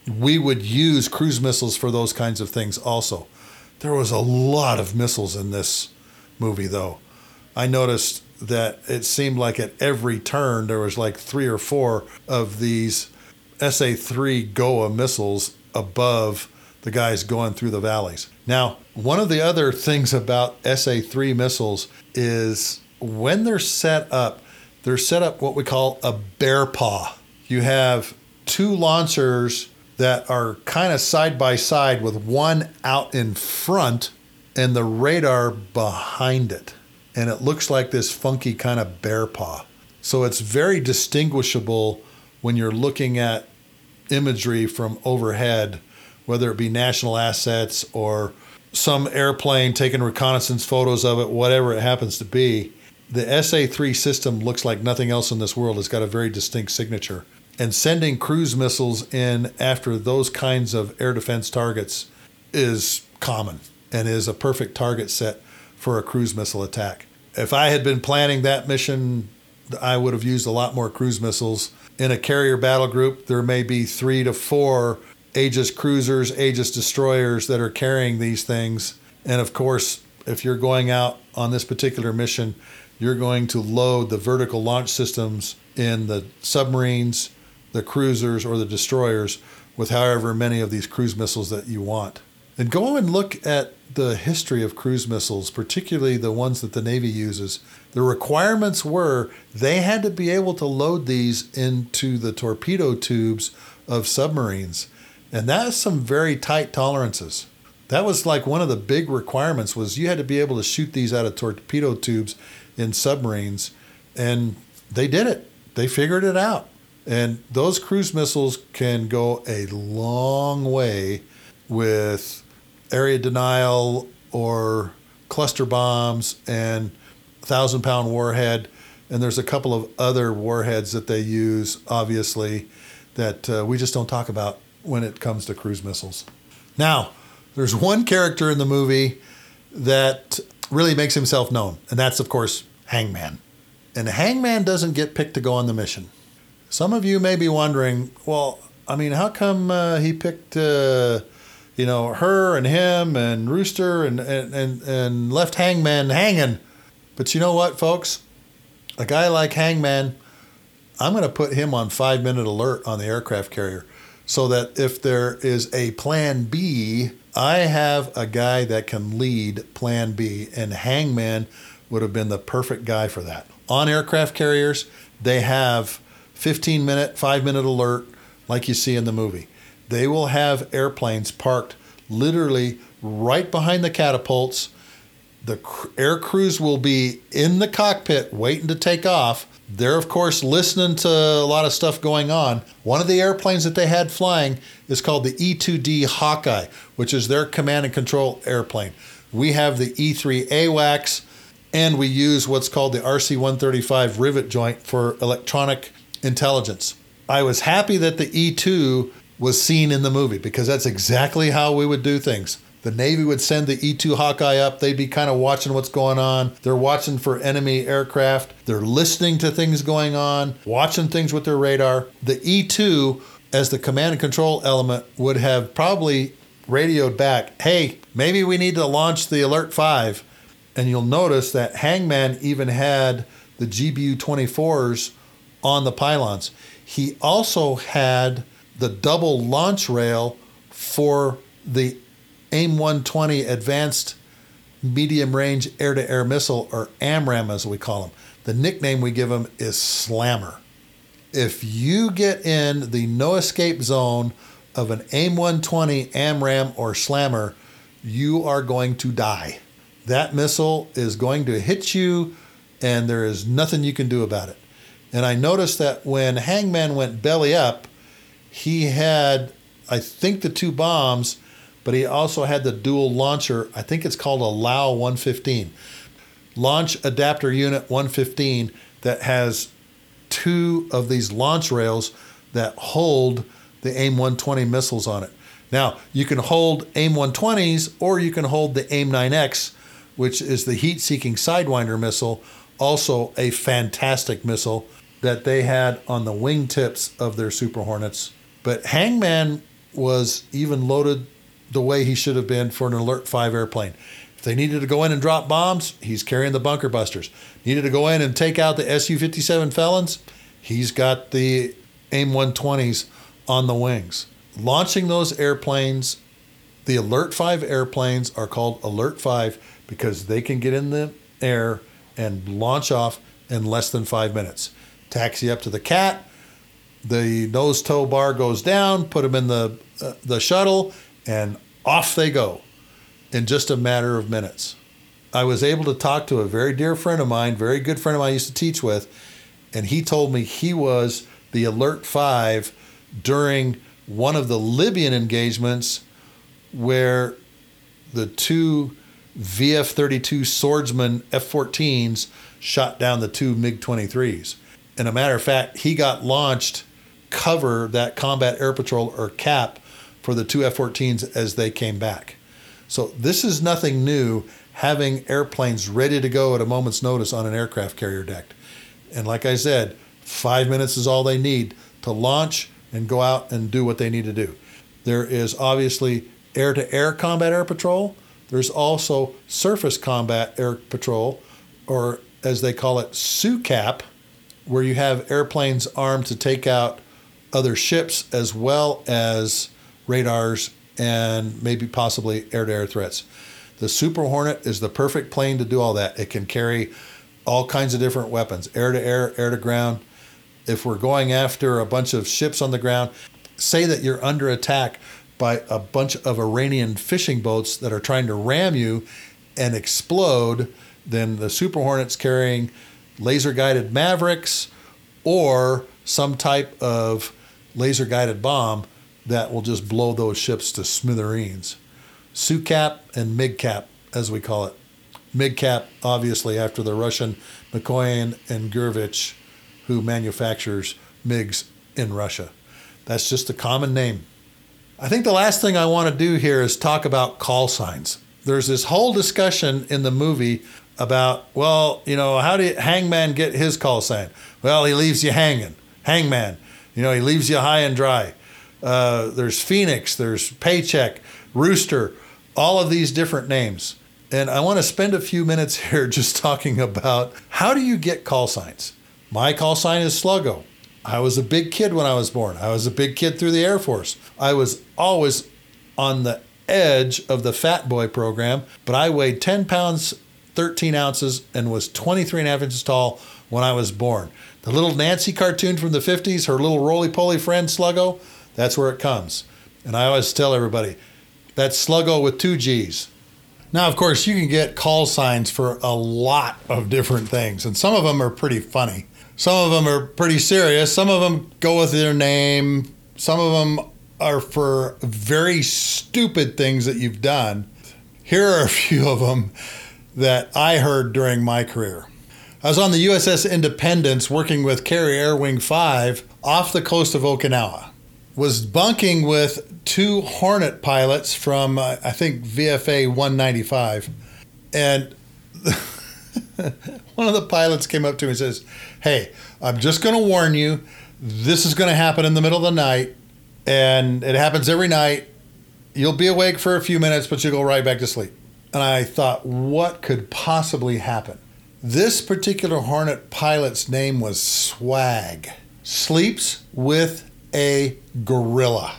We would use cruise missiles for those kinds of things also. There was a lot of missiles in this movie, though. I noticed that it seemed like at every turn there was like three or four of these SA 3 Goa missiles above the guys going through the valleys. Now, one of the other things about SA 3 missiles is when they're set up, they're set up what we call a bear paw. You have two launchers that are kind of side by side with one out in front and the radar behind it. And it looks like this funky kind of bear paw. So it's very distinguishable when you're looking at imagery from overhead, whether it be national assets or some airplane taking reconnaissance photos of it, whatever it happens to be. The SA 3 system looks like nothing else in this world. It's got a very distinct signature. And sending cruise missiles in after those kinds of air defense targets is common and is a perfect target set for a cruise missile attack. If I had been planning that mission, I would have used a lot more cruise missiles. In a carrier battle group, there may be three to four Aegis cruisers, Aegis destroyers that are carrying these things. And of course, if you're going out on this particular mission, you're going to load the vertical launch systems in the submarines, the cruisers, or the destroyers with however many of these cruise missiles that you want. And go and look at the history of cruise missiles, particularly the ones that the Navy uses. The requirements were they had to be able to load these into the torpedo tubes of submarines. And that's some very tight tolerances. That was like one of the big requirements was you had to be able to shoot these out of torpedo tubes in submarines and they did it. They figured it out. And those cruise missiles can go a long way with area denial or cluster bombs and thousand pound warhead. And there's a couple of other warheads that they use, obviously, that uh, we just don't talk about when it comes to cruise missiles. Now, there's one character in the movie that really makes himself known, and that's, of course, Hangman. And Hangman doesn't get picked to go on the mission. Some of you may be wondering, well, I mean, how come uh, he picked, uh, you know, her and him and Rooster and, and, and, and left Hangman hanging? But you know what, folks? A guy like Hangman, I'm going to put him on five minute alert on the aircraft carrier so that if there is a plan B, I have a guy that can lead plan B, and Hangman would have been the perfect guy for that. On aircraft carriers, they have 15 minute, five minute alert, like you see in the movie. They will have airplanes parked literally right behind the catapults. The air crews will be in the cockpit waiting to take off they're, of course, listening to a lot of stuff going on. One of the airplanes that they had flying is called the E 2D Hawkeye, which is their command and control airplane. We have the E 3 AWACS, and we use what's called the RC 135 rivet joint for electronic intelligence. I was happy that the E 2 was seen in the movie because that's exactly how we would do things. The Navy would send the E 2 Hawkeye up. They'd be kind of watching what's going on. They're watching for enemy aircraft. They're listening to things going on, watching things with their radar. The E 2, as the command and control element, would have probably radioed back, hey, maybe we need to launch the Alert 5. And you'll notice that Hangman even had the GBU 24s on the pylons. He also had the double launch rail for the AIM 120 Advanced Medium Range Air to Air Missile, or AMRAAM as we call them. The nickname we give them is Slammer. If you get in the no escape zone of an AIM 120 AMRAAM or Slammer, you are going to die. That missile is going to hit you and there is nothing you can do about it. And I noticed that when Hangman went belly up, he had, I think, the two bombs, but he also had the dual launcher. I think it's called a LAU 115, Launch Adapter Unit 115, that has two of these launch rails that hold the AIM 120 missiles on it. Now, you can hold AIM 120s or you can hold the AIM 9X, which is the heat seeking Sidewinder missile, also a fantastic missile that they had on the wingtips of their Super Hornets. But Hangman was even loaded the way he should have been for an Alert 5 airplane. If they needed to go in and drop bombs, he's carrying the bunker busters. Needed to go in and take out the Su 57 felons, he's got the AIM 120s on the wings. Launching those airplanes, the Alert 5 airplanes are called Alert 5 because they can get in the air and launch off in less than five minutes. Taxi up to the cat, the nose tow bar goes down, put them in the, uh, the shuttle, and off they go in just a matter of minutes. I was able to talk to a very dear friend of mine, very good friend of mine I used to teach with, and he told me he was the Alert 5 during one of the Libyan engagements where the two VF 32 Swordsmen F 14s shot down the two MiG 23s. And a matter of fact, he got launched cover that combat air patrol or CAP for the two F 14s as they came back. So this is nothing new having airplanes ready to go at a moment's notice on an aircraft carrier deck. And like I said, five minutes is all they need to launch and go out and do what they need to do. There is obviously air to air combat air patrol. There's also surface combat air patrol, or as they call it, SUCAP, where you have airplanes armed to take out other ships as well as radars and maybe possibly air to air threats. The Super Hornet is the perfect plane to do all that. It can carry all kinds of different weapons air to air, air to ground. If we're going after a bunch of ships on the ground, say that you're under attack by a bunch of Iranian fishing boats that are trying to ram you and explode, then the Super Hornet's carrying laser guided Mavericks or some type of laser guided bomb that will just blow those ships to smithereens. SUCAP and MIGCAP, as we call it. MIGCAP, obviously, after the Russian Mikoyan and Gurevich, who manufactures MiGs in Russia. That's just a common name. I think the last thing I want to do here is talk about call signs. There's this whole discussion in the movie about, well, you know, how did Hangman get his call sign? Well, he leaves you hanging. Hangman. You know, he leaves you high and dry. Uh, there's Phoenix, there's Paycheck, Rooster, all of these different names. And I want to spend a few minutes here just talking about how do you get call signs? My call sign is Sluggo. I was a big kid when I was born. I was a big kid through the Air Force. I was always on the edge of the fat boy program, but I weighed 10 pounds, 13 ounces, and was 23 and a half inches tall when I was born. The little Nancy cartoon from the 50s, her little roly poly friend Sluggo, that's where it comes. And I always tell everybody that's Sluggo with two G's. Now, of course, you can get call signs for a lot of different things, and some of them are pretty funny. Some of them are pretty serious. Some of them go with their name. Some of them are for very stupid things that you've done. Here are a few of them that I heard during my career. I was on the USS Independence working with Carrier Air Wing 5 off the coast of Okinawa. Was bunking with two Hornet pilots from, uh, I think, VFA 195. And one of the pilots came up to me and says, Hey, I'm just going to warn you, this is going to happen in the middle of the night. And it happens every night. You'll be awake for a few minutes, but you'll go right back to sleep. And I thought, what could possibly happen? This particular Hornet pilot's name was Swag. Sleeps with a gorilla.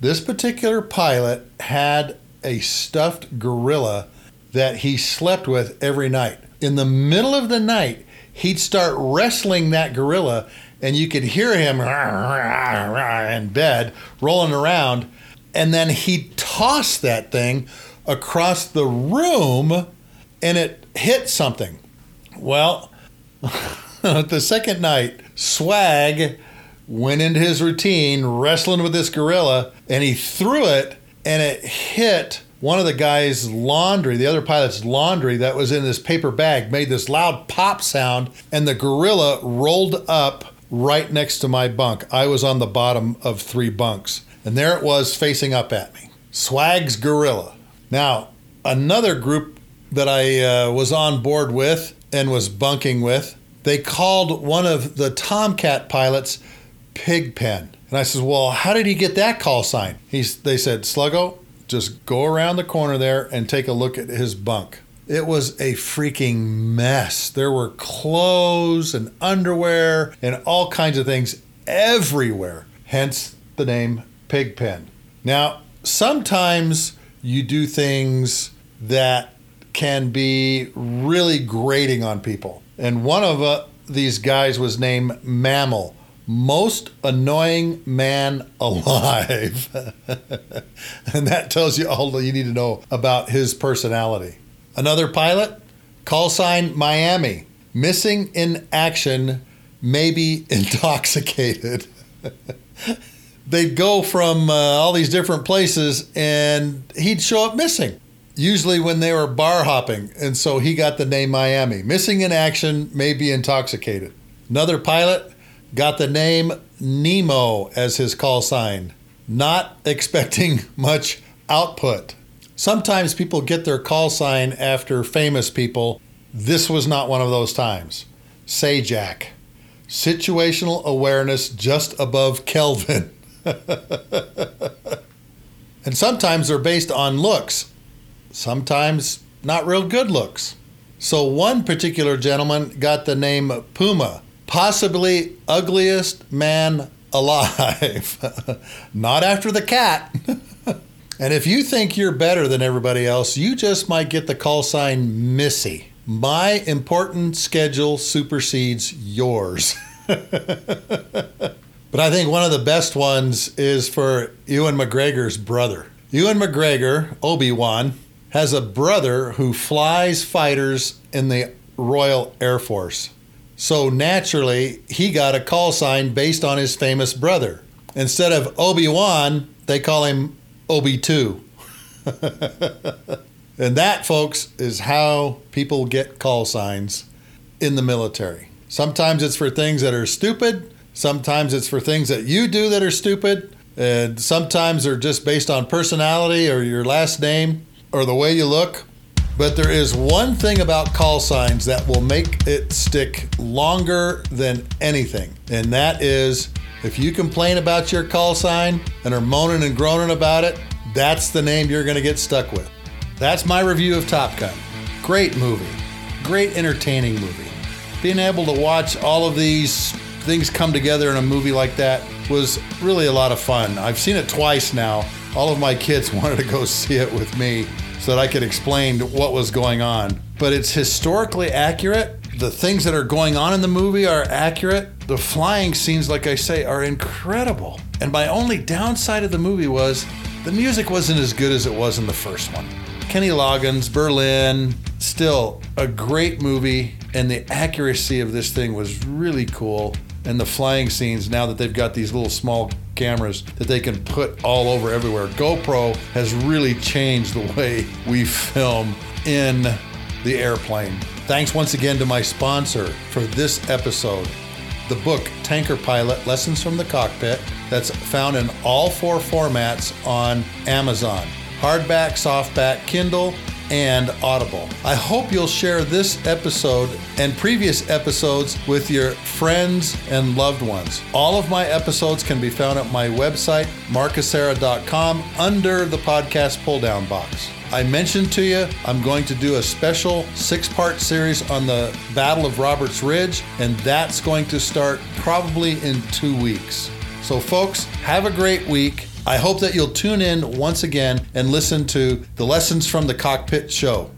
This particular pilot had a stuffed gorilla that he slept with every night. In the middle of the night, he'd start wrestling that gorilla, and you could hear him in bed rolling around, and then he'd toss that thing across the room and it hit something. Well, the second night, Swag went into his routine wrestling with this gorilla and he threw it and it hit one of the guy's laundry, the other pilot's laundry that was in this paper bag, made this loud pop sound, and the gorilla rolled up right next to my bunk. I was on the bottom of three bunks, and there it was facing up at me. Swag's gorilla. Now, another group that I uh, was on board with and was bunking with, they called one of the Tomcat pilots Pigpen. And I said, Well, how did he get that call sign? He's, they said, Sluggo, just go around the corner there and take a look at his bunk. It was a freaking mess. There were clothes and underwear and all kinds of things everywhere, hence the name Pigpen. Now, sometimes you do things that can be really grating on people. And one of uh, these guys was named Mammal most annoying man alive. and that tells you all you need to know about his personality. Another pilot, call sign Miami, missing in action, maybe intoxicated. They'd go from uh, all these different places and he'd show up missing, usually when they were bar hopping. And so he got the name Miami. Missing in action, maybe intoxicated. Another pilot, got the name Nemo as his call sign, not expecting much output. Sometimes people get their call sign after famous people. This was not one of those times. Sajak, situational awareness just above Kelvin. and sometimes they're based on looks, sometimes not real good looks. So one particular gentleman got the name Puma possibly ugliest man alive. Not after the cat. and if you think you're better than everybody else, you just might get the call sign Missy. My important schedule supersedes yours. but I think one of the best ones is for Ewan McGregor's brother. Ewan McGregor, Obi Wan, has a brother who flies fighters in the Royal Air Force. So naturally, he got a call sign based on his famous brother. Instead of Obi Wan, they call him Obi 2. and that, folks, is how people get call signs in the military. Sometimes it's for things that are stupid, sometimes it's for things that you do that are stupid, and sometimes they're just based on personality or your last name or the way you look. But there is one thing about call signs that will make it stick longer than anything, and that is if you complain about your call sign and are moaning and groaning about it, that's the name you're going to get stuck with. That's my review of Top Gun. Great movie, great entertaining movie. Being able to watch all of these things come together in a movie like that was really a lot of fun. I've seen it twice now. All of my kids wanted to go see it with me so that I could explain what was going on. But it's historically accurate. The things that are going on in the movie are accurate. The flying scenes, like I say, are incredible. And my only downside of the movie was the music wasn't as good as it was in the first one. Kenny Loggins, Berlin, still a great movie, and the accuracy of this thing was really cool. And the flying scenes, now that they've got these little small cameras that they can put all over everywhere. GoPro has really changed the way we film in the airplane. Thanks once again to my sponsor for this episode, the book Tanker Pilot Lessons from the Cockpit, that's found in all four formats on Amazon hardback, softback, Kindle, and Audible. I hope you'll share this episode and previous episodes with your friends and loved ones. All of my episodes can be found at my website, markhasara.com, under the podcast pull down box. I mentioned to you I'm going to do a special six part series on the Battle of Roberts Ridge, and that's going to start probably in two weeks. So, folks, have a great week. I hope that you'll tune in once again and listen to the Lessons from the Cockpit show.